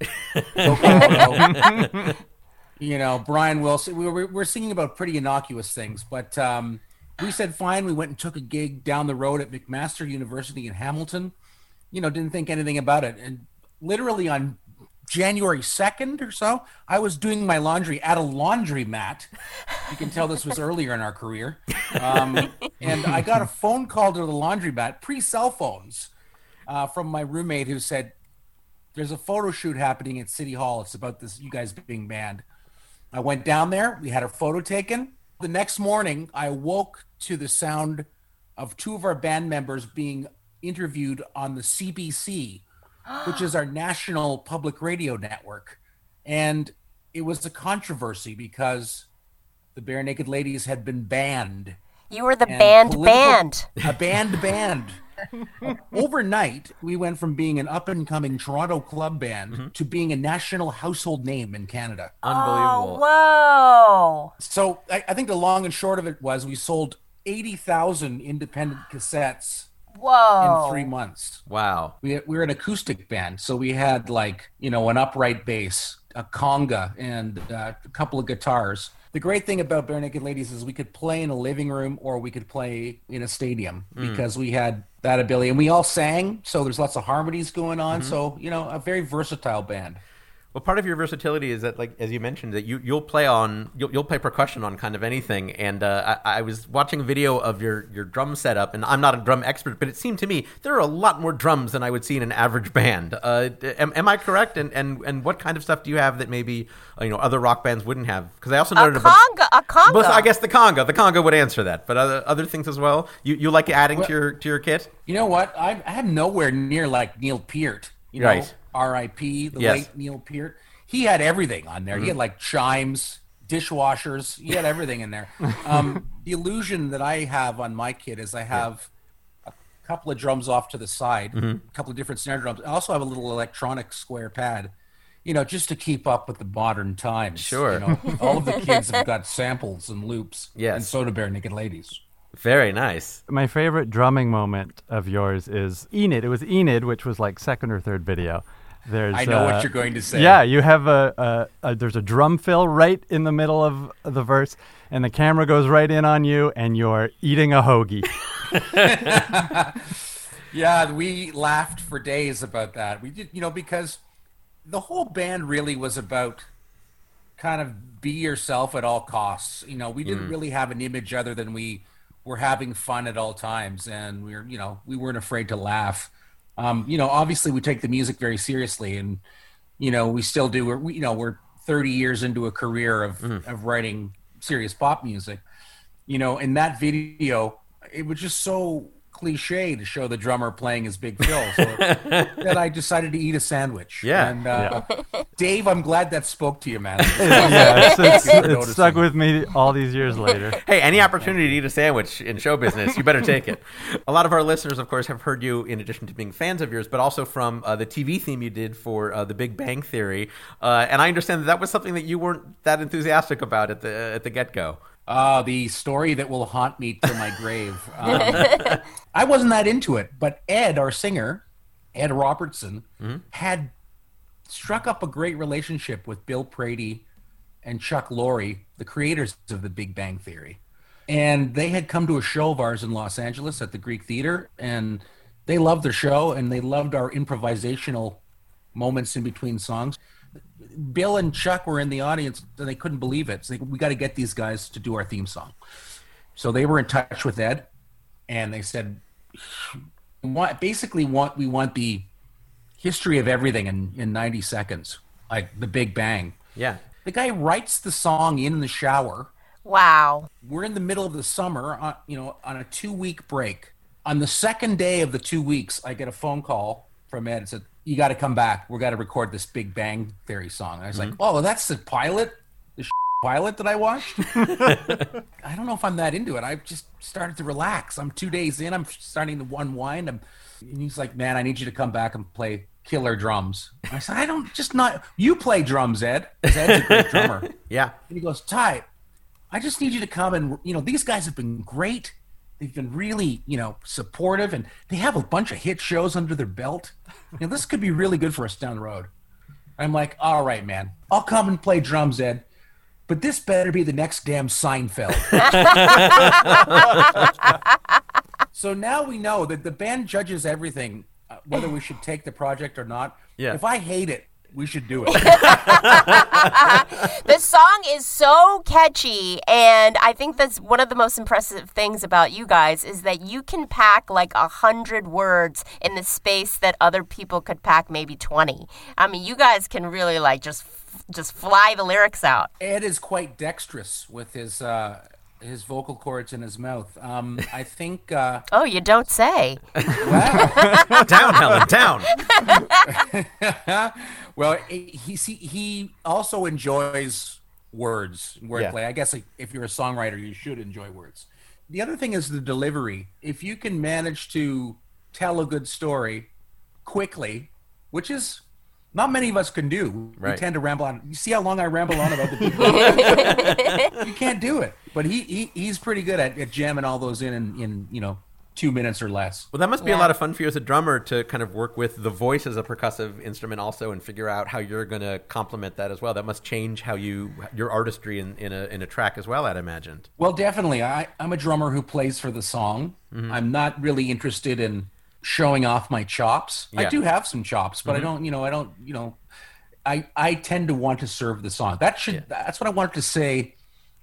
you know, Brian Wilson. We were, we were singing about pretty innocuous things, but um, we said fine. We went and took a gig down the road at McMaster University in Hamilton. You know, didn't think anything about it, and literally on January 2nd or so, I was doing my laundry at a laundromat. You can tell this was earlier in our career. Um, and I got a phone call to the laundromat, pre cell phones, uh, from my roommate who said, There's a photo shoot happening at City Hall. It's about this, you guys being banned. I went down there. We had a photo taken. The next morning, I woke to the sound of two of our band members being interviewed on the CBC which is our national public radio network. And it was a controversy because the Barenaked Ladies had been banned. You were the and band band. A band band. Overnight, we went from being an up and coming Toronto club band mm-hmm. to being a national household name in Canada. Unbelievable. Oh, whoa. So I, I think the long and short of it was we sold 80,000 independent cassettes Whoa. in three months. Wow. We, we were an acoustic band, so we had like you know an upright bass, a conga, and uh, a couple of guitars. The great thing about Barenaked Ladies is we could play in a living room or we could play in a stadium because we had that ability, and we all sang. So there's lots of harmonies going on. So you know, a very versatile band. Well, part of your versatility is that, like as you mentioned, that you you'll play on you'll, you'll play percussion on kind of anything. And uh, I, I was watching a video of your your drum setup, and I'm not a drum expert, but it seemed to me there are a lot more drums than I would see in an average band. Uh, am, am I correct? And, and and what kind of stuff do you have that maybe uh, you know other rock bands wouldn't have? Because I also noted bunch- conga. A conga. Well, I guess the conga, the conga would answer that, but other other things as well. You you like adding to your to your kit? You know what? I, I am nowhere near like Neil Peart. You know, Right. R.I.P. The Yes. late Neil Peart. He had everything on there. He had like chimes, dishwashers. He had everything in there. Um, the illusion that I have on my kit is I have a couple of drums off to the side, a couple of different snare drums. I also have a little electronic square pad. You know, just to keep up with the modern times. Sure. You know, all of the kids have got samples and loops. Yes. And soda do Barenaked Ladies. Very nice. My favorite drumming moment of yours is Enid. It was Enid, which was like second or third video. There's, I know uh, what you're going to say. Yeah, you have a, a, a there's a drum fill right in the middle of the verse, and the camera goes right in on you, and you're eating a hoagie. Yeah, we laughed for days about that. We did, you know, because the whole band really was about kind of be yourself at all costs. You know, we didn't really have an image other than we were having fun at all times, and we are you know, we weren't afraid to laugh. Um, you know, obviously we take the music very seriously, and you know, we still do. We're, we, you know, we're 30 years into a career of of writing serious pop music. You know, in that video, it was just so cliche to show the drummer playing his big fill so that I decided to eat a sandwich. Yeah. And uh, Dave, I'm glad that spoke to you, man. yeah, it's, it's, Good it's stuck with me all these years later. Hey, any opportunity to eat a sandwich in show business, you better take it. A lot of our listeners, of course, have heard you in addition to being fans of yours, but also from uh, the TV theme you did for uh, The Big Bang Theory. Uh, and I understand that that was something that you weren't that enthusiastic about at the at the get go. Uh, the story that will haunt me to my grave. Um, I wasn't that into it, but Ed, our singer, Ed Robertson, had struck up a great relationship with Bill Prady and Chuck Lorre, the creators of The Big Bang Theory. And they had come to a show of ours in Los Angeles at the Greek Theater, and they loved the show and they loved our improvisational moments in between songs. Bill and Chuck were in the audience and they couldn't believe it. So they, we got to get these guys to do our theme song. So they were in touch with Ed and they said, "We want, basically want, we want the history of everything in, in 90 seconds, like the Big Bang. Yeah. The guy writes the song in the shower. Wow. We're in the middle of the summer, on, you know, on a two week break. On the second day of the two weeks, I get a phone call from Ed and said, "You got to come back. We're got to record this Big Bang Theory song." And I was like, mm-hmm. "Oh, that's the pilot, the pilot that I watched." I don't know if I'm that into it. I've just started to relax. I'm two days in. I'm starting to unwind. I'm, and he's like, "Man, I need you to come back and play killer drums." I said, "I don't just not. You play drums, Ed. Ed's a great drummer." Yeah. And he goes, Ty, I just need you to come and, you know, these guys have been great. They've been really, you know, supportive and they have a bunch of hit shows under their belt. You know, this could be really good for us down the road. I'm like, all right, man, I'll come and play drums, Ed. But this better be the next damn Seinfeld. so now we know that the band judges everything, uh, whether we should take the project or not. Yeah. If I hate it, we should do it. The song is so catchy, and I think that's one of the most impressive things about you guys is that you can pack like a hundred words in the space that other people could pack maybe twenty. I mean, you guys can really like just just fly the lyrics out. Ed is quite dexterous with his uh, his vocal cords in his mouth. Um, I think. Uh, Oh, you don't say. down, Helen, down. well, he he he also enjoys words, wordplay. Yeah. I guess like, if you're a songwriter, you should enjoy words. The other thing is the delivery. If you can manage to tell a good story quickly, which is not many of us can do. Right. We tend to ramble on. You see how long I ramble on about the people. you can't do it. But he, he he's pretty good at, at jamming all those in, in in you know two minutes or less. Well, that must be a lot of fun for you as a drummer to kind of work with the voice as a percussive instrument also and figure out how you're going to complement that as well. That must change how you your artistry in, in a in a track as well, I'd imagined. Well, definitely. I, I'm a drummer who plays for the song. Mm-hmm. I'm not really interested in showing off my chops. I do have some chops, but I don't, you know, I don't, you know, I I tend to want to serve the song. That should that's what I wanted to say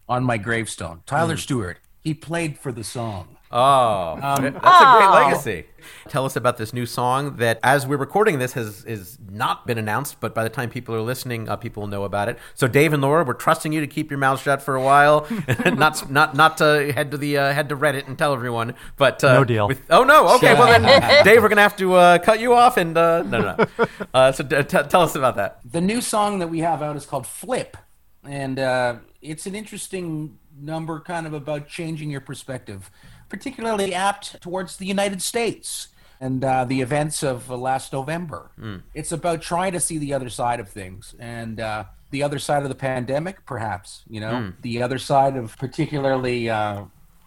on my gravestone. Tyler Mm. Stewart, he played for the song. Oh, Um, that's a great Oh. legacy. Tell us about this new song that, as we're recording this, has is not been announced, but by the time people are listening, uh, people will know about it. So, Dave and Laura, we're trusting you to keep your mouth shut for a while, not not not to head to the uh, head to Reddit and tell everyone. But uh, No deal. With, oh no, okay. Well then, Dave, we're gonna have to uh, cut you off and uh, no, no. no. Uh, so, d- t- tell us about that. The new song that we have out is called Flip, and uh, it's an interesting number, kind of about changing your perspective, particularly apt towards the United States and uh, the events of uh, last November. It's about trying to see the other side of things and uh, the other side of the pandemic, perhaps. You know, the other side of particularly uh,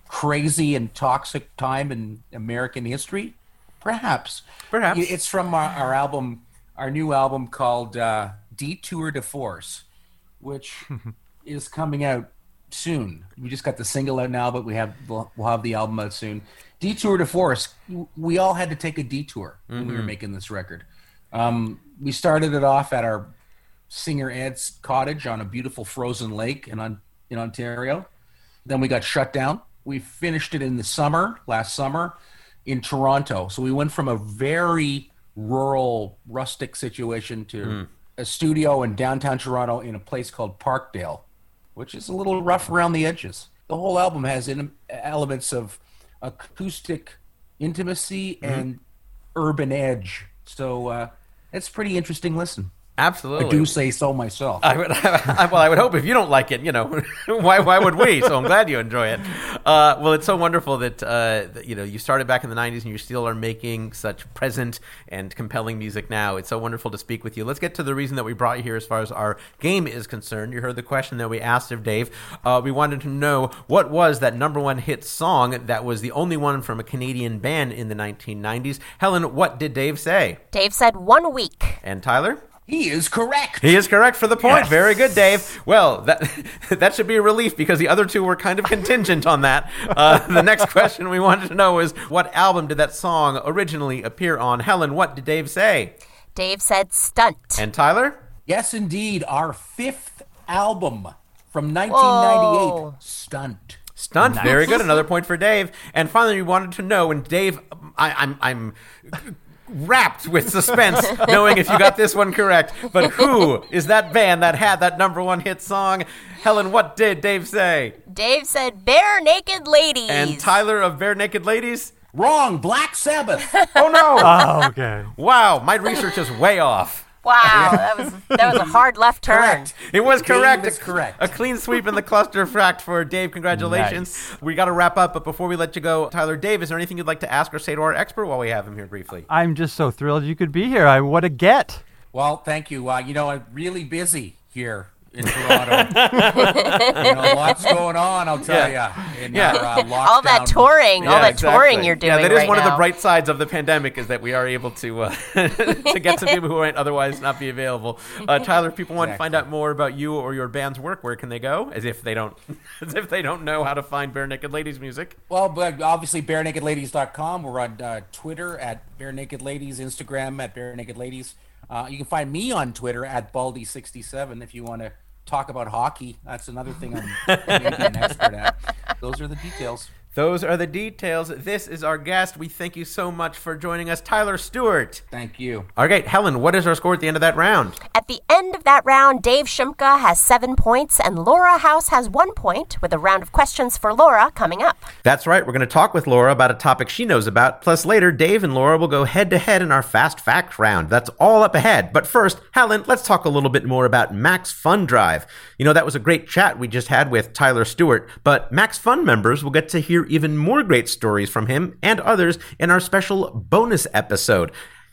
crazy and toxic time in American history, perhaps. Perhaps. It's from our, our album, our new album called uh, Detour de Force, which is coming out soon. We just got the single out now, but we have we'll, have the album out soon. Detour de Force. We all had to take a detour when we were making this record. Um, we started it off at our singer Ed's cottage on a beautiful frozen lake in on, in Ontario. Then we got shut down. We finished it in the summer, last summer, in Toronto. So we went from a very rural, rustic situation to a studio in downtown Toronto in a place called Parkdale, which is a little rough around the edges. The whole album has in- elements of acoustic intimacy and urban edge. So uh, it's a pretty interesting listen. Absolutely. I do say so myself. I would, I, well, I would hope if you don't like it, you know, why, why would we? So I'm glad you enjoy it. Uh, well, it's so wonderful that, uh, that, you know, you started back in the 90s and you still are making such present and compelling music now. It's so wonderful to speak with you. Let's get to the reason that we brought you here as far as our game is concerned. You heard the question that we asked of Dave. Uh, we wanted to know what was that number one hit song that was the only one from a Canadian band in the 1990s. Helen, what did Dave say? Dave said one week. And Tyler? He is correct. He is correct for the point. Very good, Dave. Well, that that should be a relief because the other two were kind of contingent on that. Uh, the next question we wanted to know is what album did that song originally appear on? Helen, what did Dave say? Dave said stunt. And Tyler? Yes, indeed. Our fifth album from 1998, Whoa. Stunt. Stunt. Very good. Another point for Dave. And finally, we wanted to know, and Dave, I, I'm, I'm wrapped with suspense knowing if you got this one correct. But who is that band that had that number one hit song? Helen, what did Dave say? Dave said Barenaked Ladies. And Tyler of Barenaked Ladies? Wrong. Black Sabbath. Oh no! Oh, okay. wow, my research is way off. Wow, that was that was a hard left turn. correct. It was correct. is correct. A clean sweep in the cluster fact for Dave. Congratulations. We got to wrap up, but before we let you go, Tyler, Dave, is there anything you'd like to ask or say to our expert while we have him here briefly? I'm just so thrilled you could be here. I what a get. Well, thank you. Uh, you know, I'm really busy here in Toronto. you know, lots going on, I'll tell Yeah. you. Yeah. our, uh, All that lockdown. touring, all that exactly. touring you're doing Yeah, that is right one of the bright sides of the pandemic is that we are able to uh, to get some people who might otherwise not be available. Uh, Tyler, if people want to find out more about you or your band's work, where can they go? As if they don't, as if they don't know how to find Barenaked Ladies music. Well, but obviously, barenakedladies.com. We're on uh, Twitter at Barenaked Ladies, Instagram at Barenaked Ladies. Uh, you can find me on Twitter at Baldy67 if you want to talk about hockey. That's another thing I'm maybe an expert at. Those are the details. Those are the details. This is our guest. We thank you so much for joining us, Tyler Stewart. Thank you. All right, Helen, what is our score at the end of that round? At the end of that round, Dave Shumka has seven points and Laura House has one point, with a round of questions for Laura coming up. That's right. We're going to talk with Laura about a topic she knows about. Plus, later, Dave and Laura will go head to head in our Fast Fact round. That's all up ahead. But first, Helen, let's talk a little bit more about Max Fun Drive. You know, that was a great chat we just had with Tyler Stewart, but Max Fun members will get to hear even more great stories from him and others in our special bonus episode.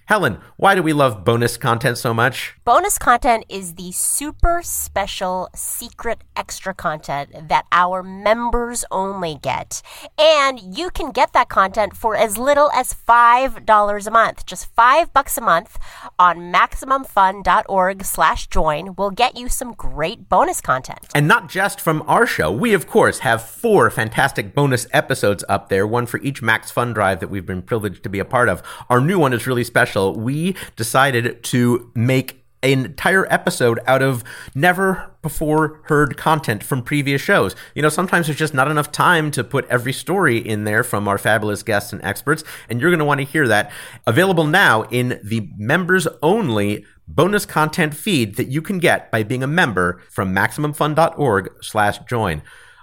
Helen, why do we love bonus content so much? Bonus content is the super special secret extra content that our members only get. And you can get that content for as little as $5 a month. Just 5 bucks a month on maximumfun.org slash join will get you some great bonus content. And not just from our show. We, of course, have four fantastic bonus episodes up there, one for each Max Fun Drive that we've been privileged to be a part of. Our new one is really special. We decided to make an entire episode out of never before heard content from previous shows. You know, sometimes there's just not enough time to put every story in there from our fabulous guests and experts, and you're going to want to hear that. Available now in the members only bonus content feed that you can get by being a member from maximumfun.org slash join.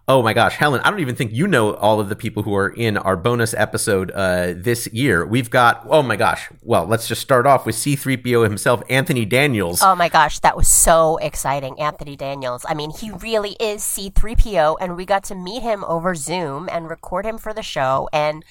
Oh my gosh, Helen, I don't even think you know all of the people who are in our bonus episode uh, this year. We've got, oh my gosh, well, let's just start off with C3PO himself, Anthony Daniels. Oh my gosh, that was so exciting. Anthony Daniels. I mean, he really is C3PO, and we got to meet him over Zoom and record him for the show. And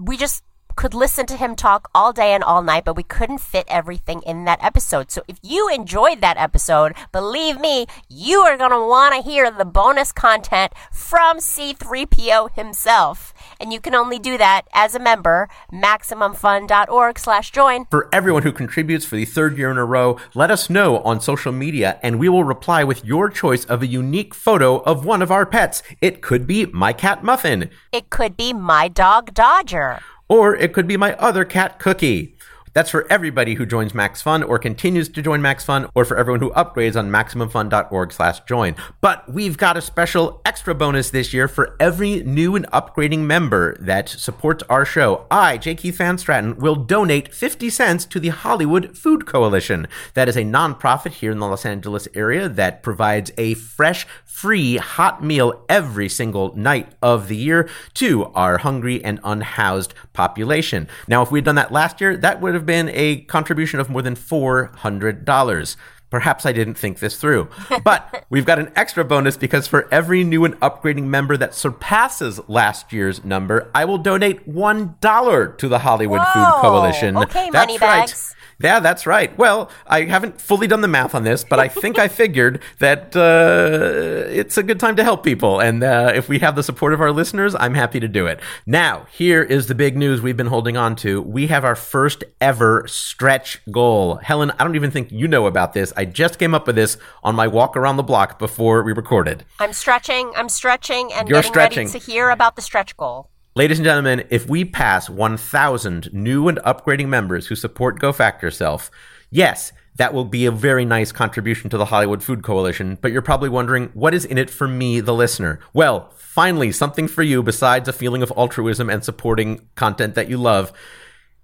we just could listen to him talk all day and all night, but we couldn't fit everything in that episode. So if you enjoyed that episode, believe me, you are going to want to hear the bonus content from C3PO himself. And you can only do that as a member, MaximumFun.org slash join. For everyone who contributes for the third year in a row, let us know on social media and we will reply with your choice of a unique photo of one of our pets. It could be my cat Muffin. It could be my dog Dodger. Or it could be my other cat Cookie. That's for everybody who joins Max Fun or continues to join Max Fun, or for everyone who upgrades on MaximumFun.org/join. But we've got a special extra bonus this year for every new and upgrading member that supports our show. I, J. Keith Van Straaten, will donate 50 cents to the Hollywood Food Coalition. That is a nonprofit here in the Los Angeles area that provides a fresh, free hot meal every single night of the year to our hungry and unhoused population. Now, if we'd done that last year, that would have been a contribution of more than $400. Perhaps I didn't think this through. But we've got an extra bonus because for every new and upgrading member that surpasses last year's number, I will donate $1 to the Hollywood Food Whoa. Coalition. Okay, That's money right. Yeah, that's right. Well, I haven't fully done the math on this, but I think I figured that uh, it's a good time to help people. And uh, if we have the support of our listeners, I'm happy to do it. Now, here is the big news we've been holding on to. We have our first ever stretch goal. Helen, I don't even think you know about this. I just came up with this on my walk around the block before we recorded. I'm stretching, I'm stretching, and You're getting stretching. ready to hear about the stretch goal. Ladies and gentlemen, if we pass 1,000 new and upgrading members who support Go Fact Yourself, yes, that will be a very nice contribution to the Hollywood Food Coalition. But you're probably wondering, what is in it for me, the listener? Well, finally, something for you besides a feeling of altruism and supporting content that you love.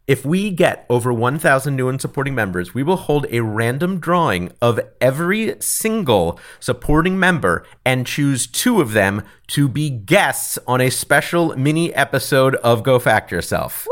If we get over 1,000 new and supporting members, we will hold a random drawing of every single supporting member and choose two of them to be guests on a special mini episode of Go Fact Yourself.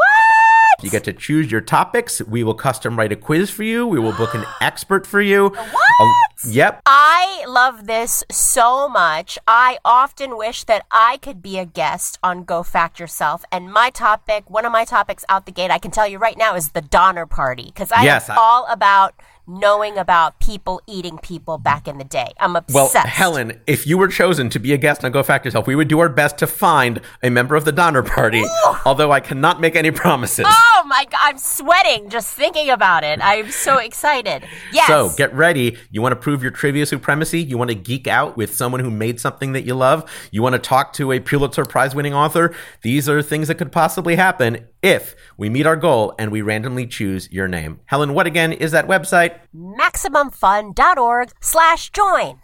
You get to choose your topics. We will custom write a quiz for you. We will book an expert for you. What? Um, yep. I love this so much. I often wish that I could be a guest on Go Fact Yourself. And my topic, one of my topics out the gate, I can tell you right now, is the Donner Party. Because I Yes, am I- all about knowing about people eating people back in the day. I'm obsessed. Well, Helen, if you were chosen to be a guest on Go Fact Yourself, we would do our best to find a member of the Donner Party, although I cannot make any promises. Oh my god, I'm sweating just thinking about it. I'm so excited. Yes. So get ready. You want to prove your trivia supremacy? You want to geek out with someone who made something that you love? You want to talk to a Pulitzer Prize winning author? These are things that could possibly happen if we meet our goal and we randomly choose your name. Helen, what again is that website? MaximumFun.org slash join.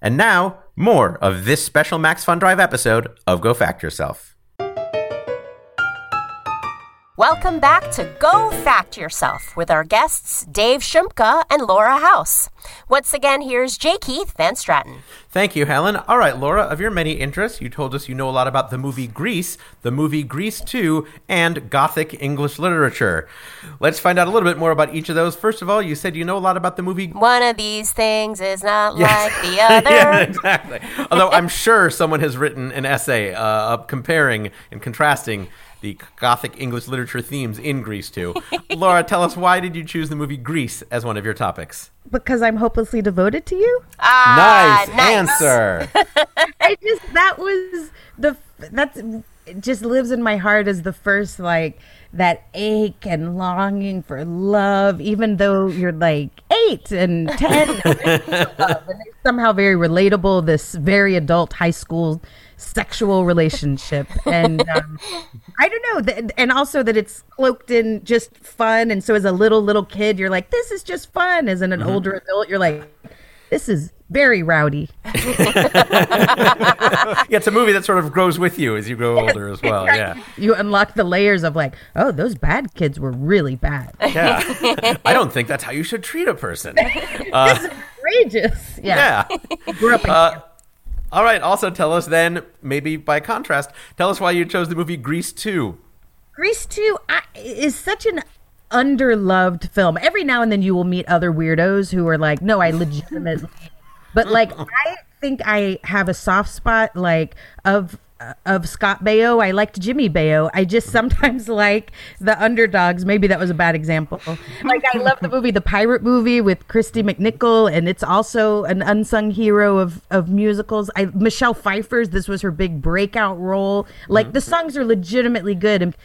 And now, more of this special Max Fun Drive episode of Go Fact Yourself. Welcome back to Go Fact Yourself with our guests Dave Shumka and Laura House. Once again, here's J. Keith Van Straaten. Thank you, Helen. All right, Laura, of your many interests, you told us you know a lot about the movie Grease, the movie Grease 2, and Gothic English literature. Let's find out a little bit more about each of those. First of all, you said you know a lot about the movie. One of these things is not Yes. like the other. yeah, exactly. Although I'm sure someone has written an essay uh, comparing and contrasting the Gothic English literature themes in Grease 2. Laura, tell us why did you choose the movie Grease as one of your topics? Because I'm hopelessly devoted to you. Ah, nice, answer. I just that was the that's it just lives in my heart as the first like that ache and longing for love, even though you're like eight and ten. and it's somehow very relatable. This very adult high school sexual relationship, and um, I don't know, th- and also that it's cloaked in just fun. And so, as a little little kid, you're like, "This is just fun." As an, an older adult, you're like, "This is very rowdy." yeah, it's a movie that sort of grows with you as you grow older as well. Yeah. you unlock the layers of like, oh, those bad kids were really bad. Yeah. I don't think that's how you should treat a person. Uh, Outrageous. Yeah. yeah. Grew up in Uh, all right. Also, tell us then, maybe by contrast, tell us why you chose the movie Grease 2. Grease 2 I, is such an underloved film. Every now and then you will meet other weirdos who are like, no, I legitimately. but like, I think I have a soft spot like of. Of Scott Baio, I liked Jimmy Baio. I just sometimes like the underdogs. Maybe that was a bad example. Like I love the movie, the pirate movie with Kristy McNichol, and it's also an unsung hero of of musicals. I Michelle Pfeiffer's. This was her big breakout role. Like the mm-hmm. songs are legitimately good, and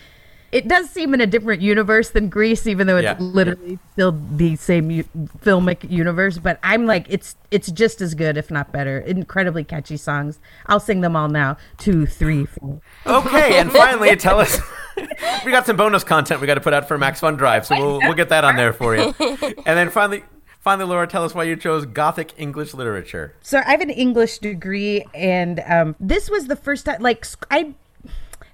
it does seem in a different universe than Grease, even though it's Yeah. literally still the same u- filmic universe. But I'm like, it's it's just as good, if not better. Incredibly catchy songs. I'll sing them all now. Two, three, four. Okay, and finally, tell us. we got some bonus content we got to put out for Max Fun Drive, so we'll we'll get that on there for you. And then finally, finally, Laura, tell us why you chose Gothic English literature. So I have an English degree, and um, this was the first time. Like I,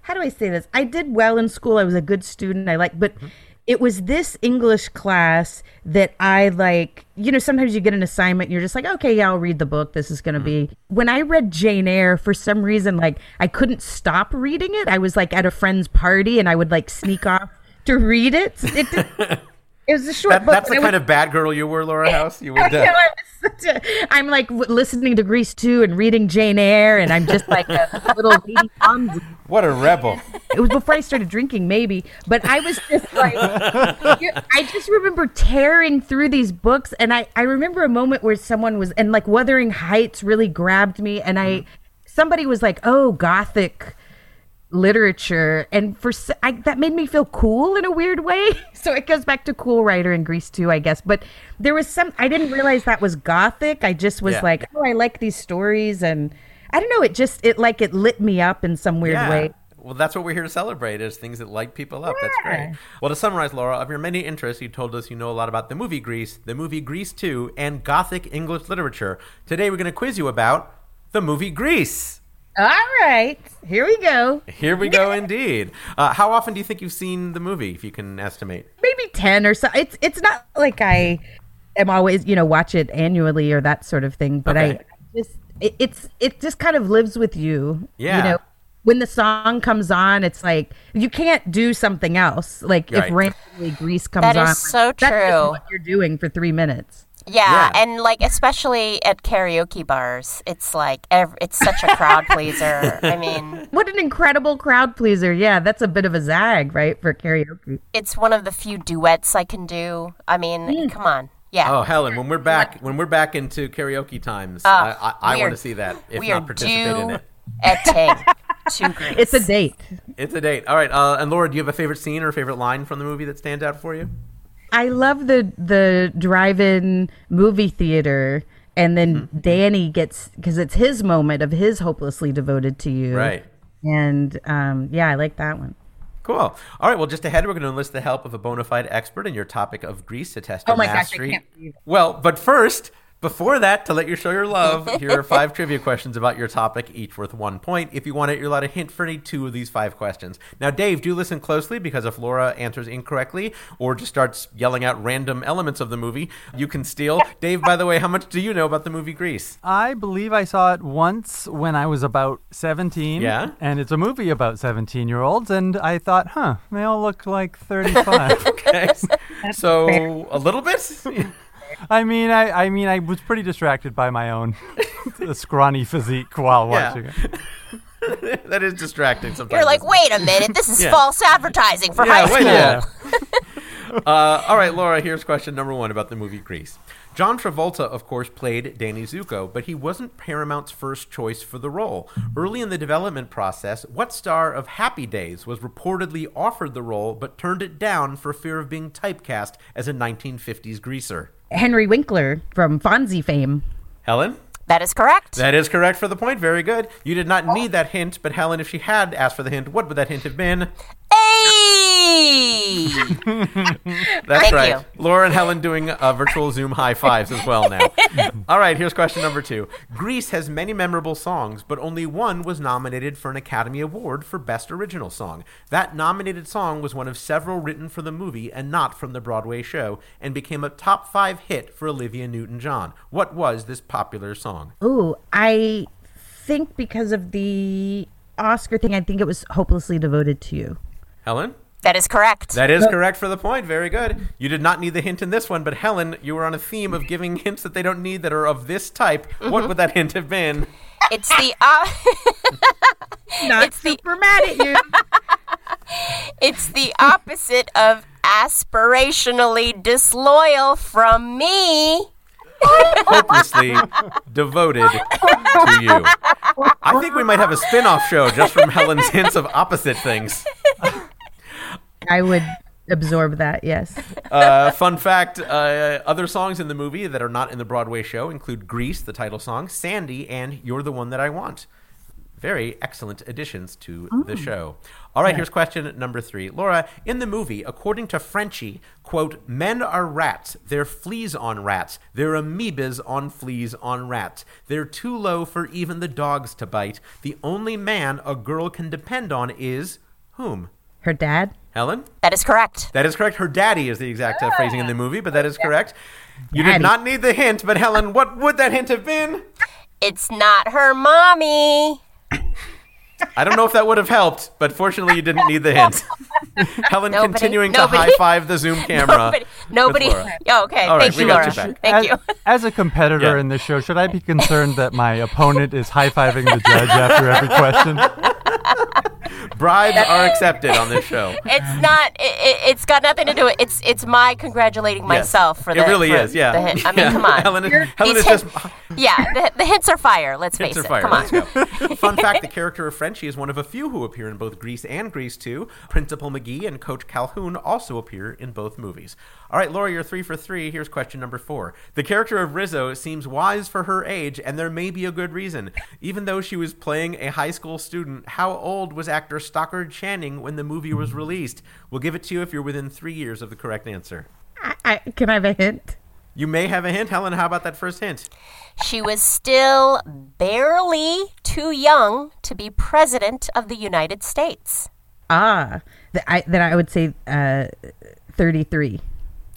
how do I say this? I did well in school. I was a good student. I like, but mm-hmm. it was this English class that I like. You know, sometimes you get an assignment, and you're just like, okay, yeah, I'll read the book. This is gonna be. Mm-hmm. When I read Jane Eyre, for some reason, like I couldn't stop reading it. I was like at a friend's party, and I would like sneak off to read it. It. Did, it was a short That, book. that's the was- kind of bad girl you were, Laura House. You would. I know, Uh, I'm, a, I'm like listening to Grease 2 and reading Jane Eyre, and I'm just like a little lady Fonzie. what a rebel! It was before I started drinking, maybe, but I was just like, I just remember tearing through these books, and I I remember a moment where someone was and like Wuthering Heights really grabbed me, and I somebody was like, oh, Gothic literature and for I, that made me feel cool in a weird way so it goes back to Cool Rider in Grease too i guess but there was some i didn't realize that was gothic i just was Yeah. like oh i like these stories and i don't know it just it like it lit me up in some weird Yeah. way Well, that's what we're here to celebrate is things that light people up. That's great. Well, to summarize, Laura, of your many interests, you told us you know a lot about the movie Grease, the movie Grease 2, and Gothic English literature. Today, we're going to quiz you about the movie Grease. All right here we go Here we go, indeed. Uh, how often do you think you've seen the movie, if you can estimate? maybe 10 or so it's it's not like i am always you know watch it annually or that sort of thing but Okay. i just it, it's it just kind of lives with you Yeah. you know when the song comes on it's like you can't do something else like Right. if randomly grease comes That on is so that's just true. what you're doing for three minutes Yeah, Yeah. and like especially at karaoke bars, it's like ev- it's such a crowd pleaser. I mean, what an incredible crowd pleaser yeah that's a bit of a zag right for karaoke it's one of the few duets I can do. I mean, come on, yeah. Oh, Helen, when we're back, when we're back into karaoke times, Oh, I, I, I want to see that. If we are not participate in it, at Ting to Grease. it's a date it's a date. All right. Uh, and Laura, do you have a favorite scene or a favorite line from the movie that stands out for you? I love the the drive-in movie theater, and then Mm-hmm. Danny gets because it's his moment of his hopelessly devoted to you, Right. And um, yeah, I like that one. Cool. All right. Well, just ahead, we're going to enlist the help of a bona fide expert in your topic of Grease to test your Oh my gosh, I mastery. can't believe it. Well, but first, Before that, to let you show your love, here are five trivia questions about your topic, each worth one point. If you want it, you're allowed a hint for any two of these five questions. Now, Dave, do listen closely because if Laura answers incorrectly or just starts yelling out random elements of the movie, you can steal. Dave, by the way, how much do you know about the movie Grease? I believe I saw it once when I was about 17. Yeah? And it's a movie about 17 year olds, and I thought, huh, they all look like 35. Okay. so, a little bit? I mean, I, I mean, I was pretty distracted by my own scrawny physique while Yeah. watching it. that is distracting sometimes. You're like, wait a minute, this is Yeah. false advertising for Yeah, high school. a minute. uh, all right, Laura, here's question number one about the movie Grease. John Travolta, of course, played Danny Zuko, but he wasn't Paramount's first choice for the role. Early in the development process, what star of Happy Days was reportedly offered the role but turned it down for fear of being typecast as a 1950s greaser? Henry Winkler from Fonzie fame. Helen? That is correct. That is correct for the point. Very good. You did not need that hint, but Helen, if she had asked for the hint, what would that hint have been? Hey! That's Thank right. you. Laura and Helen doing uh, virtual Zoom high fives as well now. All right, here's question number two. Grease has many memorable songs, but only one was nominated for an Academy Award for Best Original Song. That nominated song was one of several written for the movie and not from the Broadway show, and became a top five hit for Olivia Newton John. What was this popular song? Ooh, I think because of the Oscar thing, I think it was hopelessly devoted to you. Helen? that is correct. That is correct for the point. Very good. You did not need the hint in this one, but Helen, you were on a theme of giving hints that they don't need that are of this type. What would that hint have been? it's the uh, Not It's the- super mad at you. it's the opposite of aspirationally disloyal from me. hopelessly devoted to you. I think we might have a spin off show just from Helen's hints of opposite things. I would absorb that, yes. Uh, fun fact uh, other songs in the movie that are not in the Broadway show include Grease, the title song, Sandy, and You're the One That I Want. Very excellent additions to the show. All right, here's question number three. Laura, in the movie, according to Frenchie, quote, men are rats. They're fleas on rats. They're amoebas on fleas on rats. They're too low for even the dogs to bite. The only man a girl can depend on is whom? Her dad? Helen? That is correct. That is correct. Her daddy is the exact uh, phrasing in the movie, but that is correct. You did not need the hint, but Helen, what would that hint have been? It's not her mommy. I don't know if that would have helped, but fortunately, you didn't need the hint. Helen Nobody- continuing nobody- to high five the Zoom camera. Nobody. nobody oh, okay. All right, Thank we you, got Laura. you back. Thank as, you. as a competitor Yeah. in this show, should I be concerned that my opponent is high fiving the judge after every question? Bribes are accepted on this show. It's not. It, it, it's got nothing to do with. It's it's my congratulating myself for it really for is. Yeah. the hint. I mean, Yeah. come on. Helen, is- Helen These is just yeah, the, the hints are fire. Let's Hints face are it. fire. Come on. Let's go. Fun fact: the character of Frenchie is one of a few who appear in both Grease and Grease 2. Principal McGee and Coach Calhoun also appear in both movies. All right, Laura, you're three for three. Here's question number four. The character of Rizzo seems wise for her age, and there may be a good reason. Even though she was playing a high school student, how old was actor Stockard Channing when the movie was released? We'll give it to you if you're within three years of the correct answer. I, I, can I have a hint? You may have a hint. Helen, how about that first hint? She was still barely too young to be president of the United States. Ah, th- I, then I would say uh, 33.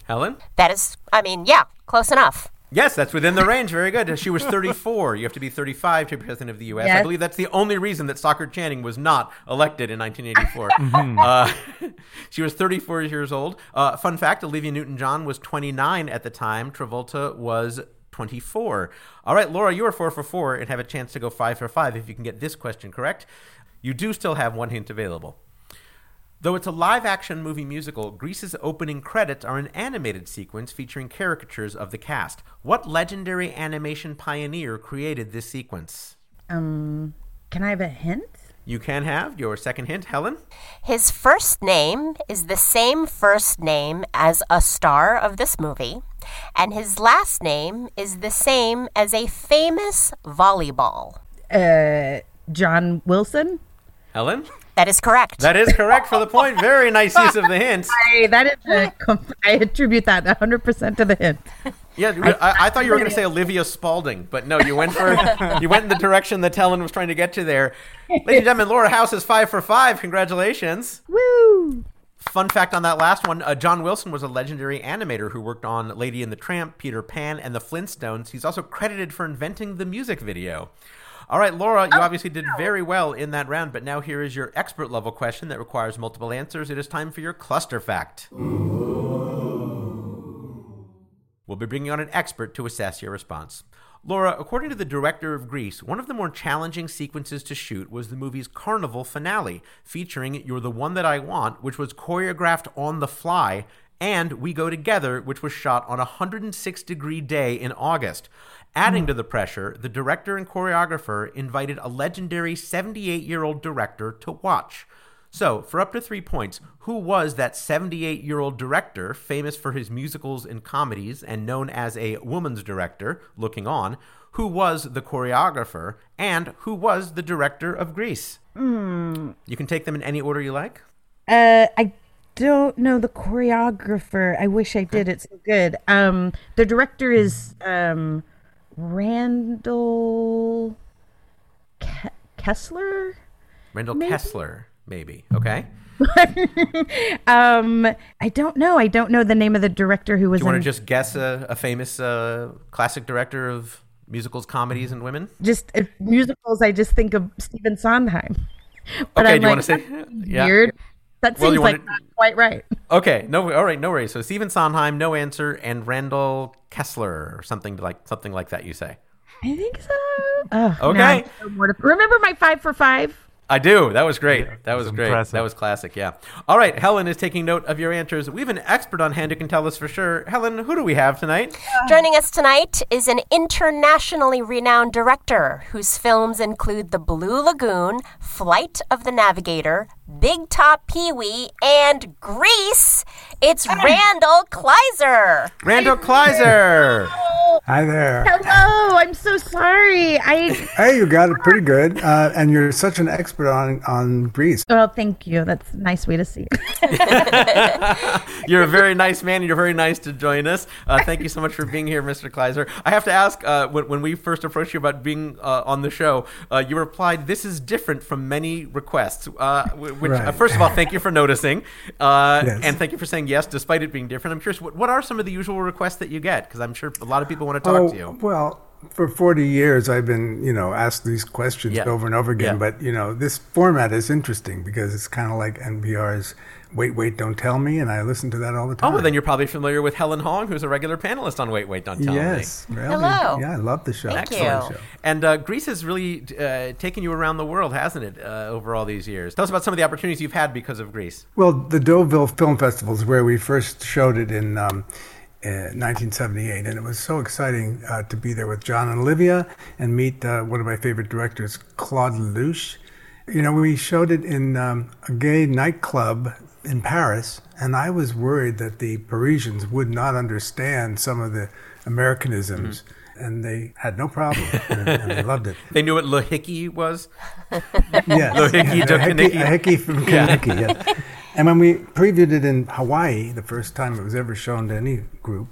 Helen? That is, I mean, yeah, close enough. Yes, that's within the range. Very good. She was 34. You have to be 35 to be president of the U.S. I believe that's the only reason that Stockard Channing was not elected in 1984. uh, she was 34 years old. Uh, fun fact Olivia Newton John was 29 at the time. Travolta was 24. All right, Laura, you are four for four and have a chance to go five for five if you can get this question correct. You do still have one hint available. Though it's a live action movie musical, Grease's opening credits are an animated sequence featuring caricatures of the cast. What legendary animation pioneer created this sequence? Um, can I have a hint? You can have your second hint, Helen. His first name is the same first name as a star of this movie, and his last name is the same as a famous volleyball. Uh, John Wilson? Helen? That is correct. That is correct for the point. Very nice use of the hint. I, that is a, com- I attribute that 100% to the hint. Yeah, I, I thought you were going to say Olivia Spalding, but no, you went for you went in the direction that Helen was trying to get to there. Ladies and gentlemen, Laura House is five for five. Congratulations. Woo! Fun fact on that last one: uh, John Wilson was a legendary animator who worked on Lady and the Tramp, Peter Pan, and the Flintstones. He's also credited for inventing the music video. All right, Laura, you oh, obviously did very well in that round, but now here is your expert level question that requires multiple answers. It is time for your cluster fact. We'll be bringing on an expert to assess your response. Laura, according to the director of Grease, one of the more challenging sequences to shoot was the movie's carnival finale, featuring You're the One That I Want, which was choreographed on the fly, and We Go Together, which was shot on a 106 degree day in August. Adding to the pressure, the director and choreographer invited a legendary 78 year old director to watch. So, for up to three points, who was that 78 year old director, famous for his musicals and comedies and known as a woman's director, looking on? Who was the choreographer? And who was the director of Grease? You can take them in any order you like. Uh, I don't know the choreographer. I wish I did. It's so good. Um, the director is um, Randall Ke- Kessler. Randall Maybe. Kessler, maybe. Okay. Um, I don't know. I don't know the name of the director who was Do you want in. to just guess a, a famous uh, classic director of musicals, comedies, and women? just uh, musicals. I just think of Stephen Sondheim. But Okay, I'm do you like, wanna say- seems yeah. Weird? That seems you like wanna- not quite right. Okay, no, all right, no worries. So Stephen Sondheim, no answer, and Randall Kessler, or something like something like that. You say. I think so. Oh, Okay. now I to- Remember my five for five? I do. That was great. that was was great. impressive. That was classic. Yeah. All right. Helen is taking note of your answers. We have an expert on hand who can tell us for sure. Helen, who do we have tonight? Uh, Joining us tonight is an internationally renowned director whose films include The Blue Lagoon, Flight of the Navigator, Big Top Pee Wee, and Grease. It's Randall Kleiser. Randall Kleiser. Hi there. Hello. I'm so sorry. I. Hey, you got it pretty good, uh, and you're such an expert on on Grease. Well, thank you. That's a nice way to see it. You're a very nice man, and you're very nice to join us. Uh, thank you so much for being here, Mr. Kleiser. I have to ask, uh, when, when we first approached you about being uh, on the show, uh, you replied, "This is different from many requests." Uh, wh- which, uh, first of all, thank you for noticing, uh, Yes. and thank you for saying yes, despite it being different. I'm curious, what, what are some of the usual requests that you get? Because I'm sure a lot of people want to talk to you. well, for 40 years, I've been, you know, asked these questions Yeah. over and over again. Yeah. But you know, this format is interesting because it's kind of like NPR's "Wait, Wait, Don't Tell Me," and I listen to that all the Oh, time. well, then you're probably familiar with Helen Hong, who's a regular panelist on Wait, Wait, Don't Tell Me. yes, really. Hello. Yeah, I love the show. Thank Excellent you. show. And uh, Grease has really uh, taken you around the world, hasn't it, uh, over all these years? Tell us about some of the opportunities you've had because of Grease. Well, the Deauville Film Festival is where we first showed it in um, uh, 1978, and it was so exciting uh, to be there with John and Olivia and meet uh, one of my favorite directors, Claude Lelouch. You know, we showed it in um, a gay nightclub in Paris, and I was worried that the Parisians would not understand some of the Americanisms. Mm-hmm. And they had no problem, and, and they loved it. They knew what Le Hickey was. Yes. Yeah, to a hickey, Kenickie. a hickey from Kenickie, yes. And when we previewed it in Hawaii, the first time it was ever shown to any group,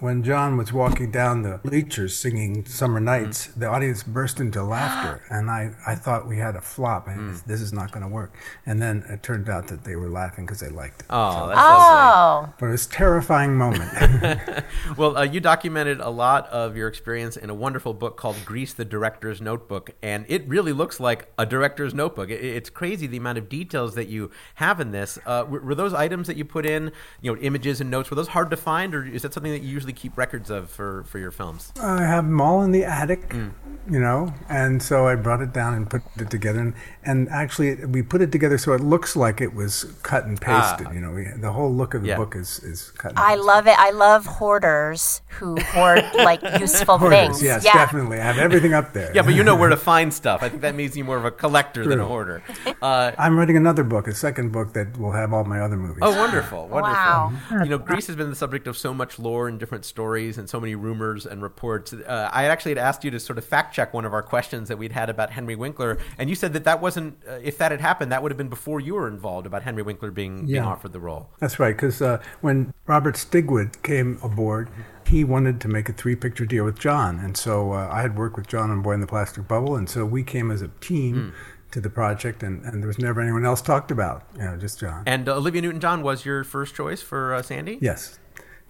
when John was walking down the bleachers singing Summer Nights, the audience burst into laughter. And I, I thought we had a flop. and This is not going to work. And then it turned out that they were laughing because they liked it. Oh, that's lovely. Oh, But it was a terrifying moment. Well, uh, you documented a lot of your experience in a wonderful book called Grease the Director's Notebook, and it really looks like a director's notebook. It, it's crazy the amount of details that you have in this. Uh, were, were those items that you put in, you know, images and notes, were those hard to find, or is that something that you usually keep records of for, for your films? I have them all in the attic, you know, and so I brought it down and put it together. And, and actually, we put it together so it looks like it was cut and pasted. you know, we, the whole look of the Yeah. book is, is cut. And I pasted. love it. I love hoarders who hoard like useful Hoarders, things. Yes, yeah. definitely. I have everything up there. Yeah, but you know where to find stuff. I think that makes you more of a collector than a hoarder. Uh, I'm writing another book, a second book that will have all my other movies. Oh, wonderful, wonderful. Wow. You know, Grease has been the subject of so much lore and different stories and so many rumors and reports. Uh, I actually had asked you to sort of fact check one of our questions that we'd had about Henry Winkler, and you said that that wasn't uh, if that had happened, that would have been before you were involved about Henry Winkler being being offered the role. That's right, because uh, when Robert Stigwood came aboard, he wanted to make a three-picture deal with John, and so uh, I had worked with John on Boy in the Plastic Bubble, and so we came as a team to the project, and, and there was never anyone else talked about, you know, just John. And uh, Olivia Newton-John was your first choice for uh, Sandy. Yes,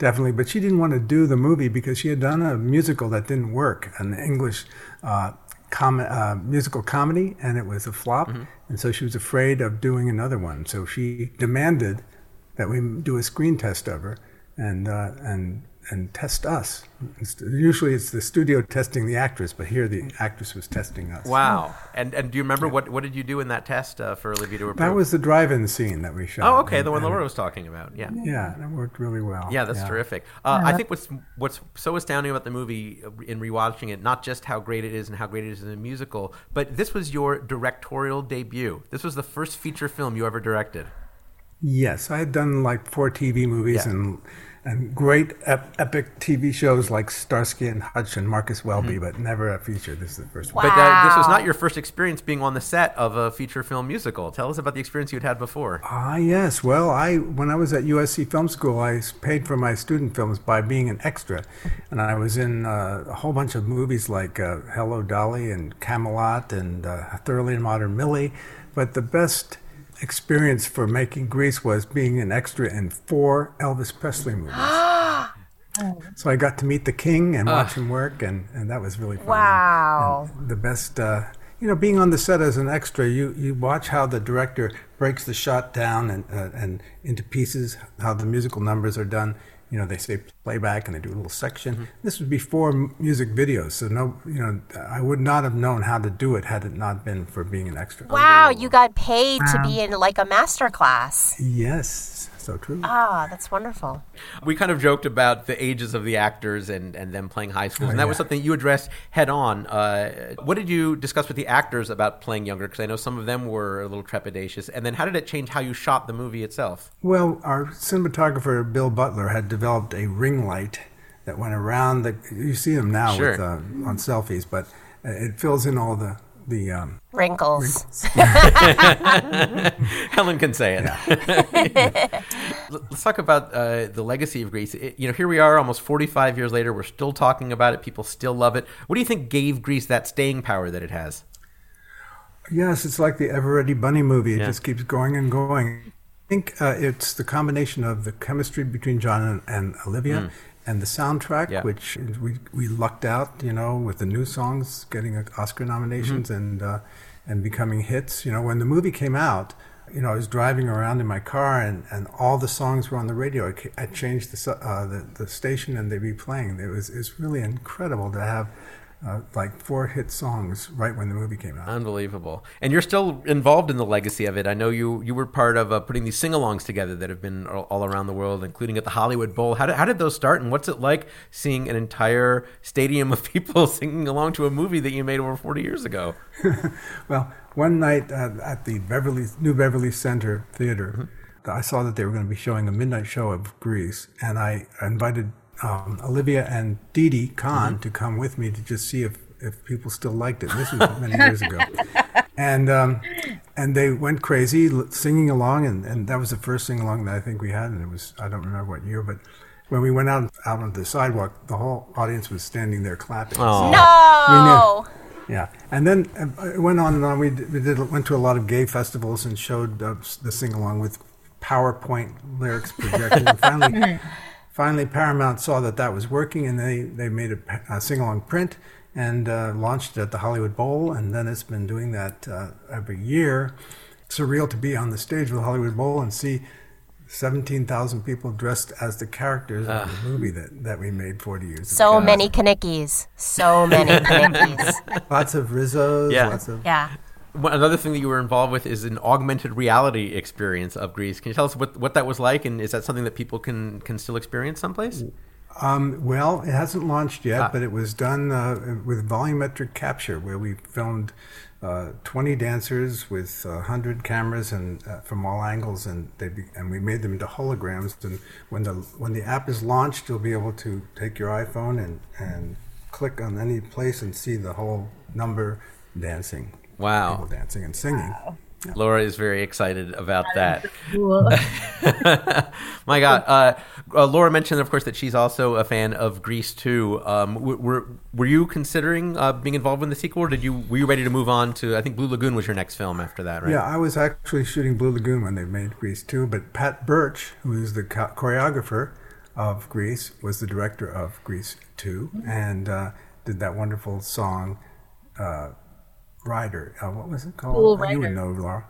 definitely. But she didn't want to do the movie because she had done a musical that didn't work, an English uh, com- uh, musical comedy, and it was a flop. And so she was afraid of doing another one. So she demanded that we do a screen test of her and uh, and and test us. It's- Usually it's the studio testing the actress, but here the actress was testing us. Wow. And and do you remember what what did you do in that test uh, for Olivia to approve? That was the drive-in scene that we shot. Oh, okay, And- the one Laura was talking about. Yeah. Yeah, that worked really well. Yeah, that's terrific. Uh, I think what's what's so astounding about the movie uh, in rewatching it, not just how great it is and how great it is in a musical, but this was your directorial debut. This was the first feature film you ever directed. Yes, I had done like four TV movies Yeah. and and great ep- epic TV shows like Starsky and Hutch and Marcus Welby, Mm-hmm. but never a feature. This is the first one. But uh, this was not your first experience being on the set of a feature film musical. Tell us about the experience you'd had before. Ah, yes. Well, I when I was at USC Film School, I paid for my student films by being an extra, and I was in uh, a whole bunch of movies like uh, Hello Dolly and Camelot and uh, Thoroughly Modern Millie. But the best experience for making Grease was being an extra in four Elvis Presley movies. So I got to meet the king and watch him work, and, and that was really fun. Wow. And the best, uh, you know, being on the set as an extra, you, you watch how the director breaks the shot down and, uh, and into pieces, how the musical numbers are done. You know, they say playback and they do a little section. Mm-hmm. This was before m- music videos, so no, you know, I would not have known how to do it had it not been for being an extra. Wow, you got paid to be in like a master class. Yes, so true. Ah, that's wonderful. We kind of joked about the ages of the actors and, and them playing high schools, Oh, and that was something you addressed head on. Uh, what did you discuss with the actors about playing younger? Because I know some of them were a little trepidatious. And then how did it change how you shot the movie itself? Well, our cinematographer Bill Butler had developed a ring light that went around the. You see them now Sure. with, uh, on selfies, but uh, it fills in all the the. Um, Wrinkles. Helen can say it. Let's talk about uh, the legacy of Grease. It- you know, here we are, almost 45 years later. We're still talking about it. People still love it. What do you think gave Grease that staying power that it has? yes, it's like the Ever Ready Bunny movie. It Yeah. just keeps going and going. I think uh, it's the combination of the chemistry between John and, and Olivia. And the soundtrack. Yeah. which we we lucked out, you know, with the new songs getting Oscar nominations Mm-hmm. and uh, and becoming hits. You know, when the movie came out, you know, I was driving around in my car and, and all the songs were on the radio. I, I changed the, uh, the the station and they'd be playing. It was it's really incredible to have uh, like four hit songs right when the movie came out. Unbelievable. And you're still involved in the legacy of it. I know you you were part of uh, putting these sing-alongs together that have been all, all around the world, including at the Hollywood Bowl. How did, how did those start, and what's it like seeing an entire stadium of people singing along to a movie that you made over 40 years ago? Well, one night uh, at the Beverly New Beverly Center Theater, I saw that they were going to be showing a midnight show of Grease, and I invited um, Olivia and Didi Conn to come with me to just see if, if people still liked it. This was many years ago, and um, and they went crazy singing along, and, and that was the first sing along that I think we had, and it was I don't remember what year, but. When we went out out on the sidewalk, the whole audience was standing there clapping. Aw. No. Yeah, and then uh, it went on and on. We did, we did went to a lot of gay festivals and showed uh, the sing along with PowerPoint lyrics projected. and finally, finally, Paramount saw that that was working, and they they made a, pa- a sing along print and uh, launched it at the Hollywood Bowl, and then it's been doing that uh, every year. Surreal to be on the stage with the Hollywood Bowl and see. 17,000 people dressed as the characters of the movie that, that we made 40 years ago. So many Kenickies. So many Kenickies. Lots of Rizzos, Yeah. lots of Yeah. Another thing that you were involved with is an augmented reality experience of Grease. Can you tell us what, what that was like, and is that something that people can, can still experience someplace? Um, well, it hasn't launched yet, Ah. but it was done uh, with volumetric capture, where we filmed uh, 20 dancers with uh, 100 cameras and uh, from all angles, and they be, and we made them into holograms. And when the when the app is launched, you'll be able to take your iPhone and and click on any place and see the whole number dancing. Wow. People dancing and singing. Laura is very excited about that. Cool. My God, uh, uh, Laura mentioned, of course, that she's also a fan of Grease too. Um, w- were were you considering uh, being involved in the sequel, or did you were you ready to move on to? I think Blue Lagoon was your next film after that, right? Yeah, I was actually shooting Blue Lagoon when they made Grease 2, but Pat Birch, who is the cho- choreographer of Grease, was the director of Grease 2 and uh, did that wonderful song, uh, Rider. Uh, what was it called? Cool Uh, You would know, Laura.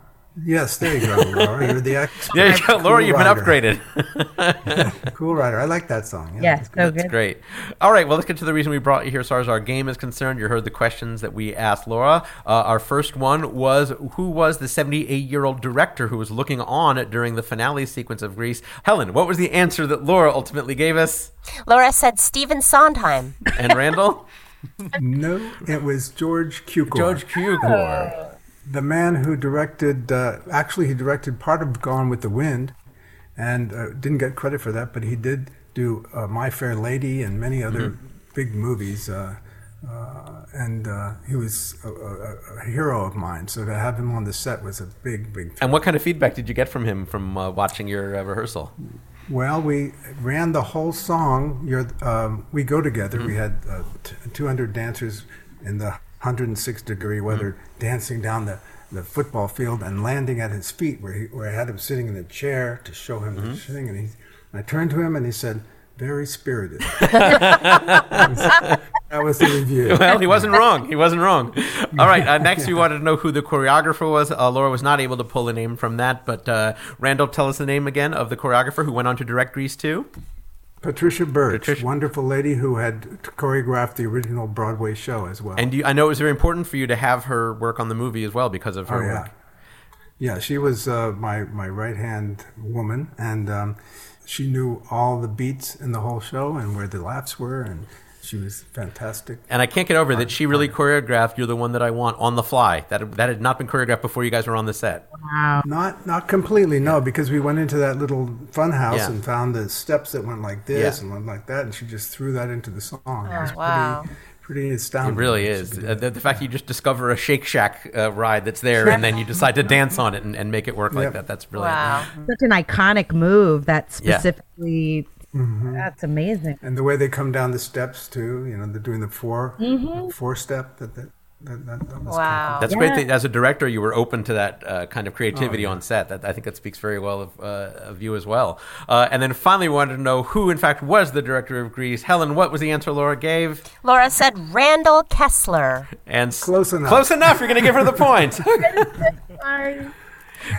Yes, there you go, Laura. You're the expert. There you go, Laura. Cool You've been Rider. upgraded. Cool Rider. I like that song. Yeah, yeah, it's good. so That's great. All right, well, let's get to the reason we brought you here as far as our game is concerned. You heard the questions that we asked Laura. Uh, our first one was Who was the 78 year old director who was looking on during the finale sequence of Grease? Helen, what was the answer that Laura ultimately gave us? Laura said Stephen Sondheim. And Randall? No, it was George Cukor. George Cukor. the man who directed, uh, actually, he directed part of Gone with the Wind, and uh, didn't get credit for that, but he did do uh, My Fair Lady and many other Mm-hmm. big movies. Uh, uh, and uh, he was a, a, a hero of mine. So to have him on the set was a big, big. And what kind of feedback did you get from him from uh, watching your uh, rehearsal? Well, we ran the whole song. Um, we go together. Mm-hmm. We had uh, t- 200 dancers in the 106 degree weather Mm-hmm. dancing down the, the football field and landing at his feet, where he, where I had him sitting in a chair to show him Mm-hmm. the thing. And he, I turned to him and he said, "Very spirited." that, was, the review. Well, he wasn't wrong. He wasn't wrong. All right. Uh, next, we wanted to know who the choreographer was. Uh, Laura was not able to pull a name from that, but uh, Randall, tell us the name again of the choreographer who went on to direct Grease 2. Patricia Birch, Patricia- wonderful lady who had choreographed the original Broadway show as well. And you, I know it was very important for you to have her work on the movie as well because of her Oh, yeah. work. Yeah, she was uh, my my right hand woman, and um, she knew all the beats in the whole show and where the laughs were, and she was fantastic. And I can't get over that she really choreographed "You're the One That I Want" on the fly. That that had not been choreographed before you guys were on the set. Wow. Not not completely, no, because we went into that little fun house Yeah. and found the steps that went like this Yeah. and went like that, and she just threw that into the song. it was wow. pretty pretty It really is. Uh, the, the fact that you just discover a Shake Shack uh, ride that's there and then you decide to dance on it and, and make it work like that. That's brilliant. Wow. Such an iconic move that Yeah. Specifically. That's amazing. and the way they come down the steps too, you know, they're doing the 4 Mm-hmm. four step. That that that, that, that was Wow. That's Yeah. great that as a director you were open to that uh, kind of creativity on set. That I think that speaks very well of, uh, of you as well. Uh, and then finally, we wanted to know who, in fact, was the director of Grease. Helen, what was the answer Laura gave? Laura said Randall Kessler. And Close enough. Close enough. You're going to give her the point.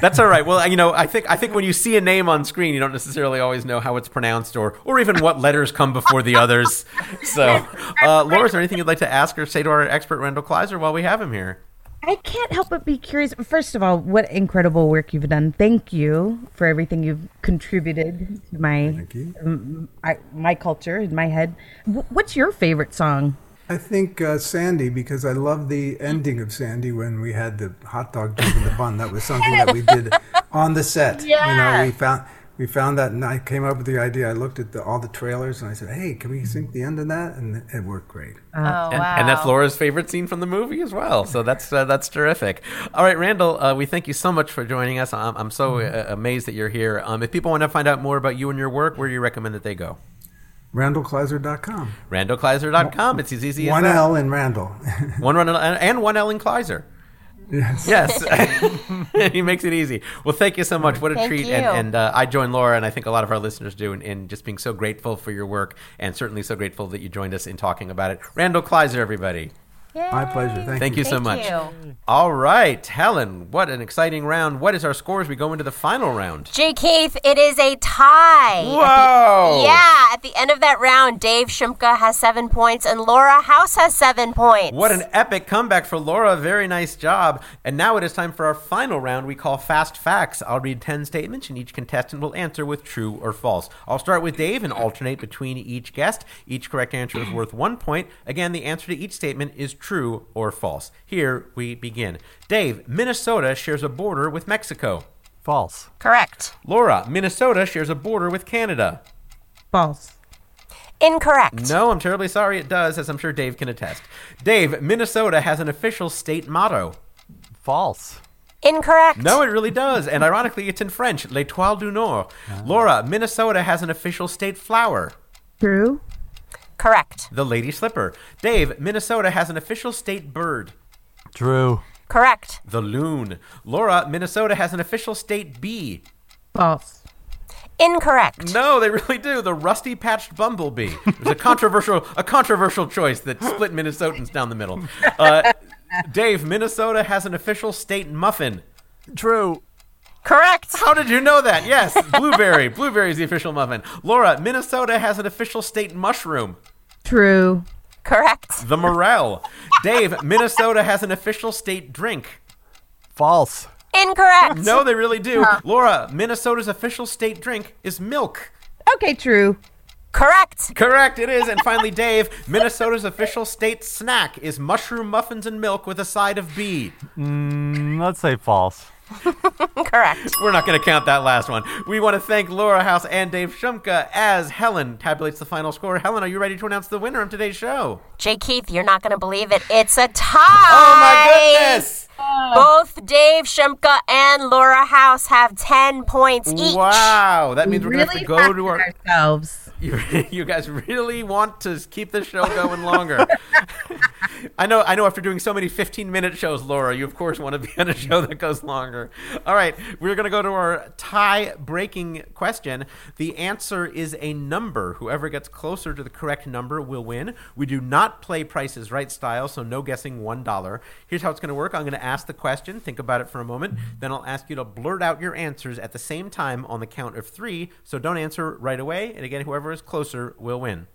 That's all right. Well, you know, I think I think when you see a name on screen, you don't necessarily always know how it's pronounced or or even what letters come before the others. So, uh, Laura, is there anything you'd like to ask or say to our expert Randall Kleiser while we have him here? I can't help but be curious. First of all, what incredible work you've done. Thank you for everything you've contributed to my Thank you. um, I, my culture in my head. Wh- What's your favorite song? I think uh, Sandy because I love the ending of Sandy when we had the hot dog jump in the bun. That was something that we did on the set. You know, we found we found that, and I came up with the idea. I looked at the, all the trailers, and I said, "Hey, can we sing the end of that?" And it worked great. oh, And, wow. and that's Laura's favorite scene from the movie as well. So that's uh, that's terrific. All right, Randall, uh, we thank you so much for joining us. I'm, I'm so uh, amazed that you're here. Um, if people want to find out more about you and your work, where do you recommend that they go? RandallKleiser.com. RandallKleiser.com. It's as easy as One that. L in Randall. One run and one L Ellen Kleiser. yes. Yes, he makes it easy. Well, thank you so much. What a Thank treat! you. And, and uh, I join Laura, and I think a lot of our listeners do, in, in just being so grateful for your work, and certainly so grateful that you joined us in talking about it. Randall Kleiser, everybody. My pleasure. Thank, Thank you so Thank much. you. All right, Helen, what an exciting round. What is our score as we go into the final round? J. Keith, it is a tie. Whoa! Yeah, at the end of that round, Dave Shumka has seven points and Laura House has seven points. What an epic comeback for Laura. Very nice job. And now it is time for our final round we call Fast Facts. I'll read 10 statements and each contestant will answer with true or false. I'll start with Dave and alternate between each guest. Each correct answer is worth one point. Again, the answer to each statement is true or false. Here we begin. Dave, Minnesota shares a border with Mexico. False. Correct. Laura, Minnesota shares a border with Canada. False. Incorrect. No, I'm terribly sorry it does, as I'm sure Dave can attest. Dave, Minnesota has an official state motto. False. Incorrect. No, it really does. And ironically, it's in French, L'Étoile du Nord. Ah. Laura, Minnesota has an official state flower. True. Correct. The Lady Slipper. Dave, Minnesota has an official state bird. True. Correct. The loon. Laura, Minnesota has an official state bee. False. Incorrect. No, they really do. The rusty patched bumblebee. It was a controversial, a controversial choice that split Minnesotans down the middle. Uh, Dave, Minnesota has an official state muffin. True. Correct. How did you know that? Yes, blueberry. blueberry is the official muffin. Laura, Minnesota has an official state mushroom. True. Correct. The morel. Dave, Minnesota has an official state drink. False. Incorrect. No, they really do. Laura, Minnesota's official state drink is milk. Okay, true. Correct. Correct, it is. And finally, Dave, Minnesota's official state snack is mushroom muffins and milk with a side of bee. Mm, let's say false. Correct. We're not going to count that last one. We want to thank Laura House and Dave Shumka as Helen tabulates the final score. Helen, are you ready to announce the winner of today's show? Jay Keith, you're not going to believe it. It's a tie. Oh my goodness! Both Dave Shumka and Laura House have 10 points each. Wow, that means we're going to have to go to our. ourselves. You, you guys really want to keep this show going longer. I know. I know. After doing so many 15-minute shows, Laura, you of course want to be on a show that goes longer. All right, we're going to go to our tie-breaking question. The answer is a number. Whoever gets closer to the correct number will win. We do not play Prices Right style, so no guessing one dollar. Here's how it's going to work. I'm going to ask the question. Think about it for a moment. Then I'll ask you to blurt out your answers at the same time on the count of three. So don't answer right away. And again, whoever is closer will win.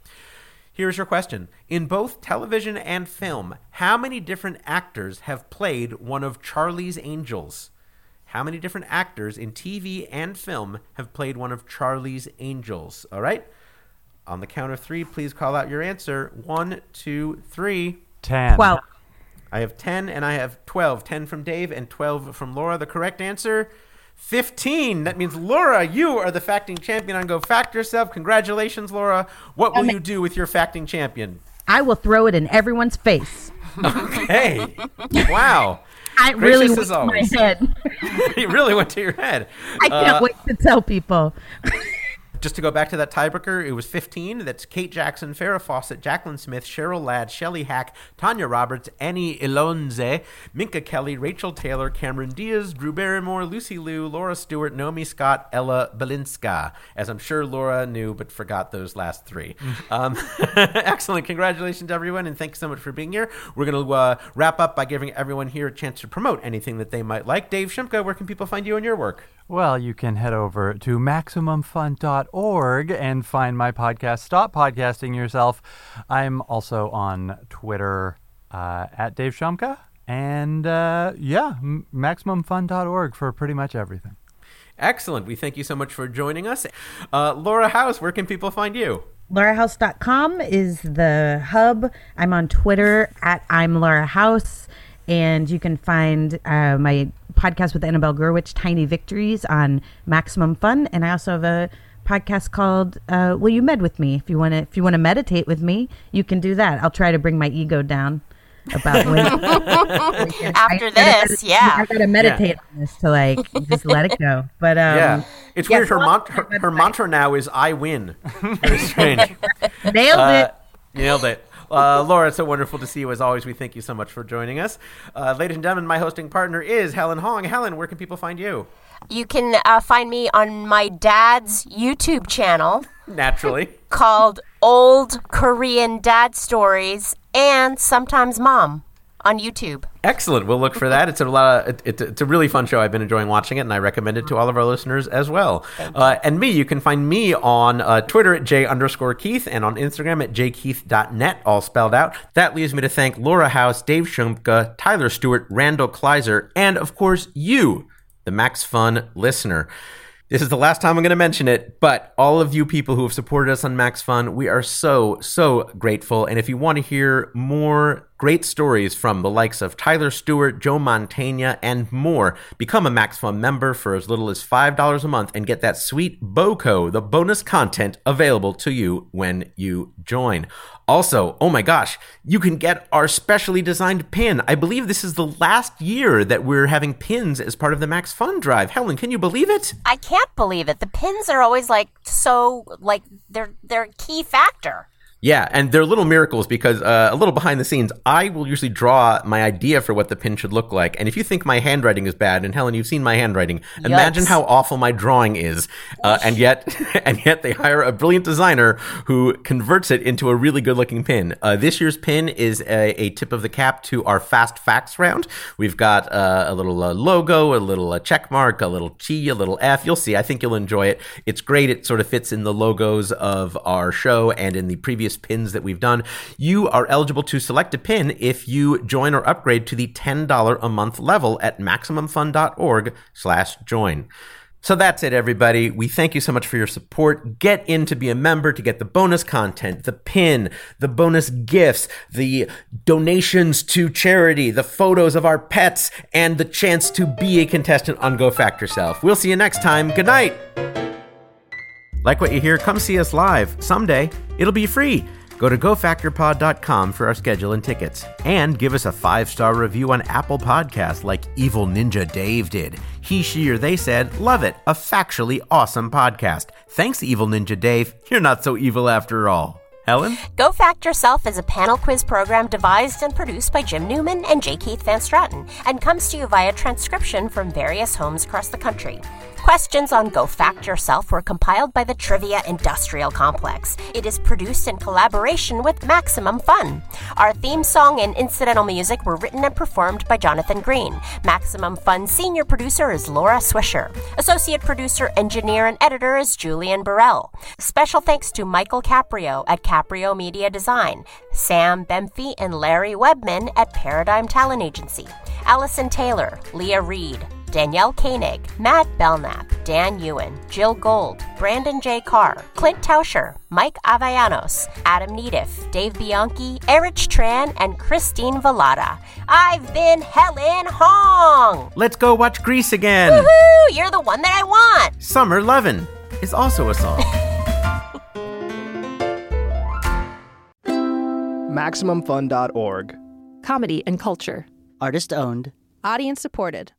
Here's your question. In both television and film, how many different actors have played one of Charlie's Angels? How many different actors in TV and film have played one of Charlie's Angels? All right? On the count of three, please call out your answer. One, two, three. Ten. Well, I have 10 and I have 12. 10 from Dave and 12 from Laura. The correct answer 15. That means, Laura, you are the facting champion on Go Fact Yourself. Congratulations, Laura. What will you do with your facting champion? I will throw it in everyone's face. Hey, wow. I really went to my head. it really went to your head. I can't Uh, wait to tell people. Just to go back to that tiebreaker, it was 15. That's Kate Jackson, Farrah Fawcett, Jaclyn Smith, Cheryl Ladd, Shelley Hack, Tanya Roberts, Annie Ilonze, Minka Kelly, Rachel Taylor, Cameron Diaz, Drew Barrymore, Lucy Liu, Laura Stewart, Naomi Scott, Ella Balinska. As I'm sure Laura knew but forgot those last three. um, excellent. Congratulations, everyone, and thanks so much for being here. We're going to uh, wrap up by giving everyone here a chance to promote anything that they might like. Dave Shumka, where can people find you and your work? Well, you can head over to MaximumFun.org and find my podcast, Stop Podcasting Yourself. I'm also on Twitter uh, at Dave Shumka. And uh, yeah, MaximumFun.org for pretty much everything. Excellent. We thank you so much for joining us. Uh, Laura House, where can people find you? LauraHouse.com is the hub. I'm on Twitter at I'm Laura House. And you can find uh, my podcast with Annabelle Gurwitch, Tiny Victories, on Maximum Fun. And I also have a podcast called uh, Will You Med with Me? If you want to, if you want to meditate with me, you can do that. I'll try to bring my ego down about when. After this, yeah. I gotta meditate on this to like just let it go. But um, yeah. It's yeah, weird. Her, so mon- her, her mantra now is I win. Very strange. nailed Uh, it. nailed it. Uh, Laura, it's so wonderful to see you as always. We thank you so much for joining us. Uh, ladies and gentlemen, my hosting partner is Helen Hong. Helen, where can people find you? You can uh, find me on my dad's YouTube channel Naturally. called Old Korean Dad Stories and sometimes Mom on YouTube. Excellent. We'll look for that. It's a lot. Of, it, it, it's a really fun show. I've been enjoying watching it, and I recommend it to all of our listeners as well. Uh, and me, you can find me on uh, Twitter at j underscore Keith and on Instagram at jkeith.net, all spelled out. That leaves me to thank Laura House, Dave Shumka, Tyler Stewart, Randall Kleiser, and of course you, the Max Fun listener. This is the last time I'm going to mention it, but all of you people who have supported us on Max Fun, we are so, so grateful. And if you want to hear more Great stories from the likes of Tyler Stewart, Joe Montana, and more. Become a Max Fun member for as little as $5 a month and get that sweet BOCO, the bonus content available to you when you join. Also, oh my gosh, you can get our specially designed pin. I believe this is the last year that we're having pins as part of the Max Fun Drive. Helen, can you believe it? I can't believe it. The pins are always like so like they're they're a key factor. Yeah, and they're little miracles because uh, a little behind the scenes, I will usually draw my idea for what the pin should look like. And if you think my handwriting is bad, and Helen, you've seen my handwriting, imagine how awful my drawing is. Uh, and yet, and yet they hire a brilliant designer who converts it into a really good-looking pin. Uh, this year's pin is a, a, tip of the cap to our fast facts round. We've got uh, a little uh, logo, a little uh, check mark, a little T, a little F. You'll see. I think you'll enjoy it. It's great. It sort of fits in the logos of our show and in the previous pins that we've done. You are eligible to select a pin if you join or upgrade to the $10 a month level at MaximumFun.org slash join. So that's it, everybody. We thank you so much for your support. Get in to be a member to get the bonus content, the pin, the bonus gifts, the donations to charity, the photos of our pets, and the chance to be a contestant on Go Fact Yourself. We'll see you next time. Good night. Like what you hear? Come see us live someday. It'll be free. Go to gofactorpod.com for our schedule and tickets. And give us a five star review on Apple Podcasts like Evil Ninja Dave did. He, she, or they said, Love it. A factually awesome podcast. Thanks, Evil Ninja Dave. You're not so evil after all. Helen? Go Fact Yourself is a panel quiz program devised and produced by Jim Newman and J. Keith Van Straaten and comes to you via transcription from various homes across the country. Questions on Go Fact Yourself were compiled by the Trivia Industrial Complex. It is produced in collaboration with Maximum Fun. Our theme song and incidental music were written and performed by Jonathan Green. Maximum Fun's senior producer is Laura Swisher. Associate producer, engineer, and editor is Julian Burrell. Special thanks to Michael Caprio at Caprio Media Design, Sam Bemphy and Larry Webman at Paradigm Talent Agency, Allison Taylor, Leah Reed, Danielle Koenig, Matt Belknap, Dan Ewan, Jill Gold, Brandon J. Carr, Clint Tauscher, Mike Avayanos, Adam Neediff, Dave Bianchi, Erich Tran, and Christine Velada. I've been Helen Hong! Let's go watch Grease again. Woohoo! You're the one that I want! Summer Lovin' is also a song. MaximumFun.org. Comedy and culture. Artist owned. Audience supported.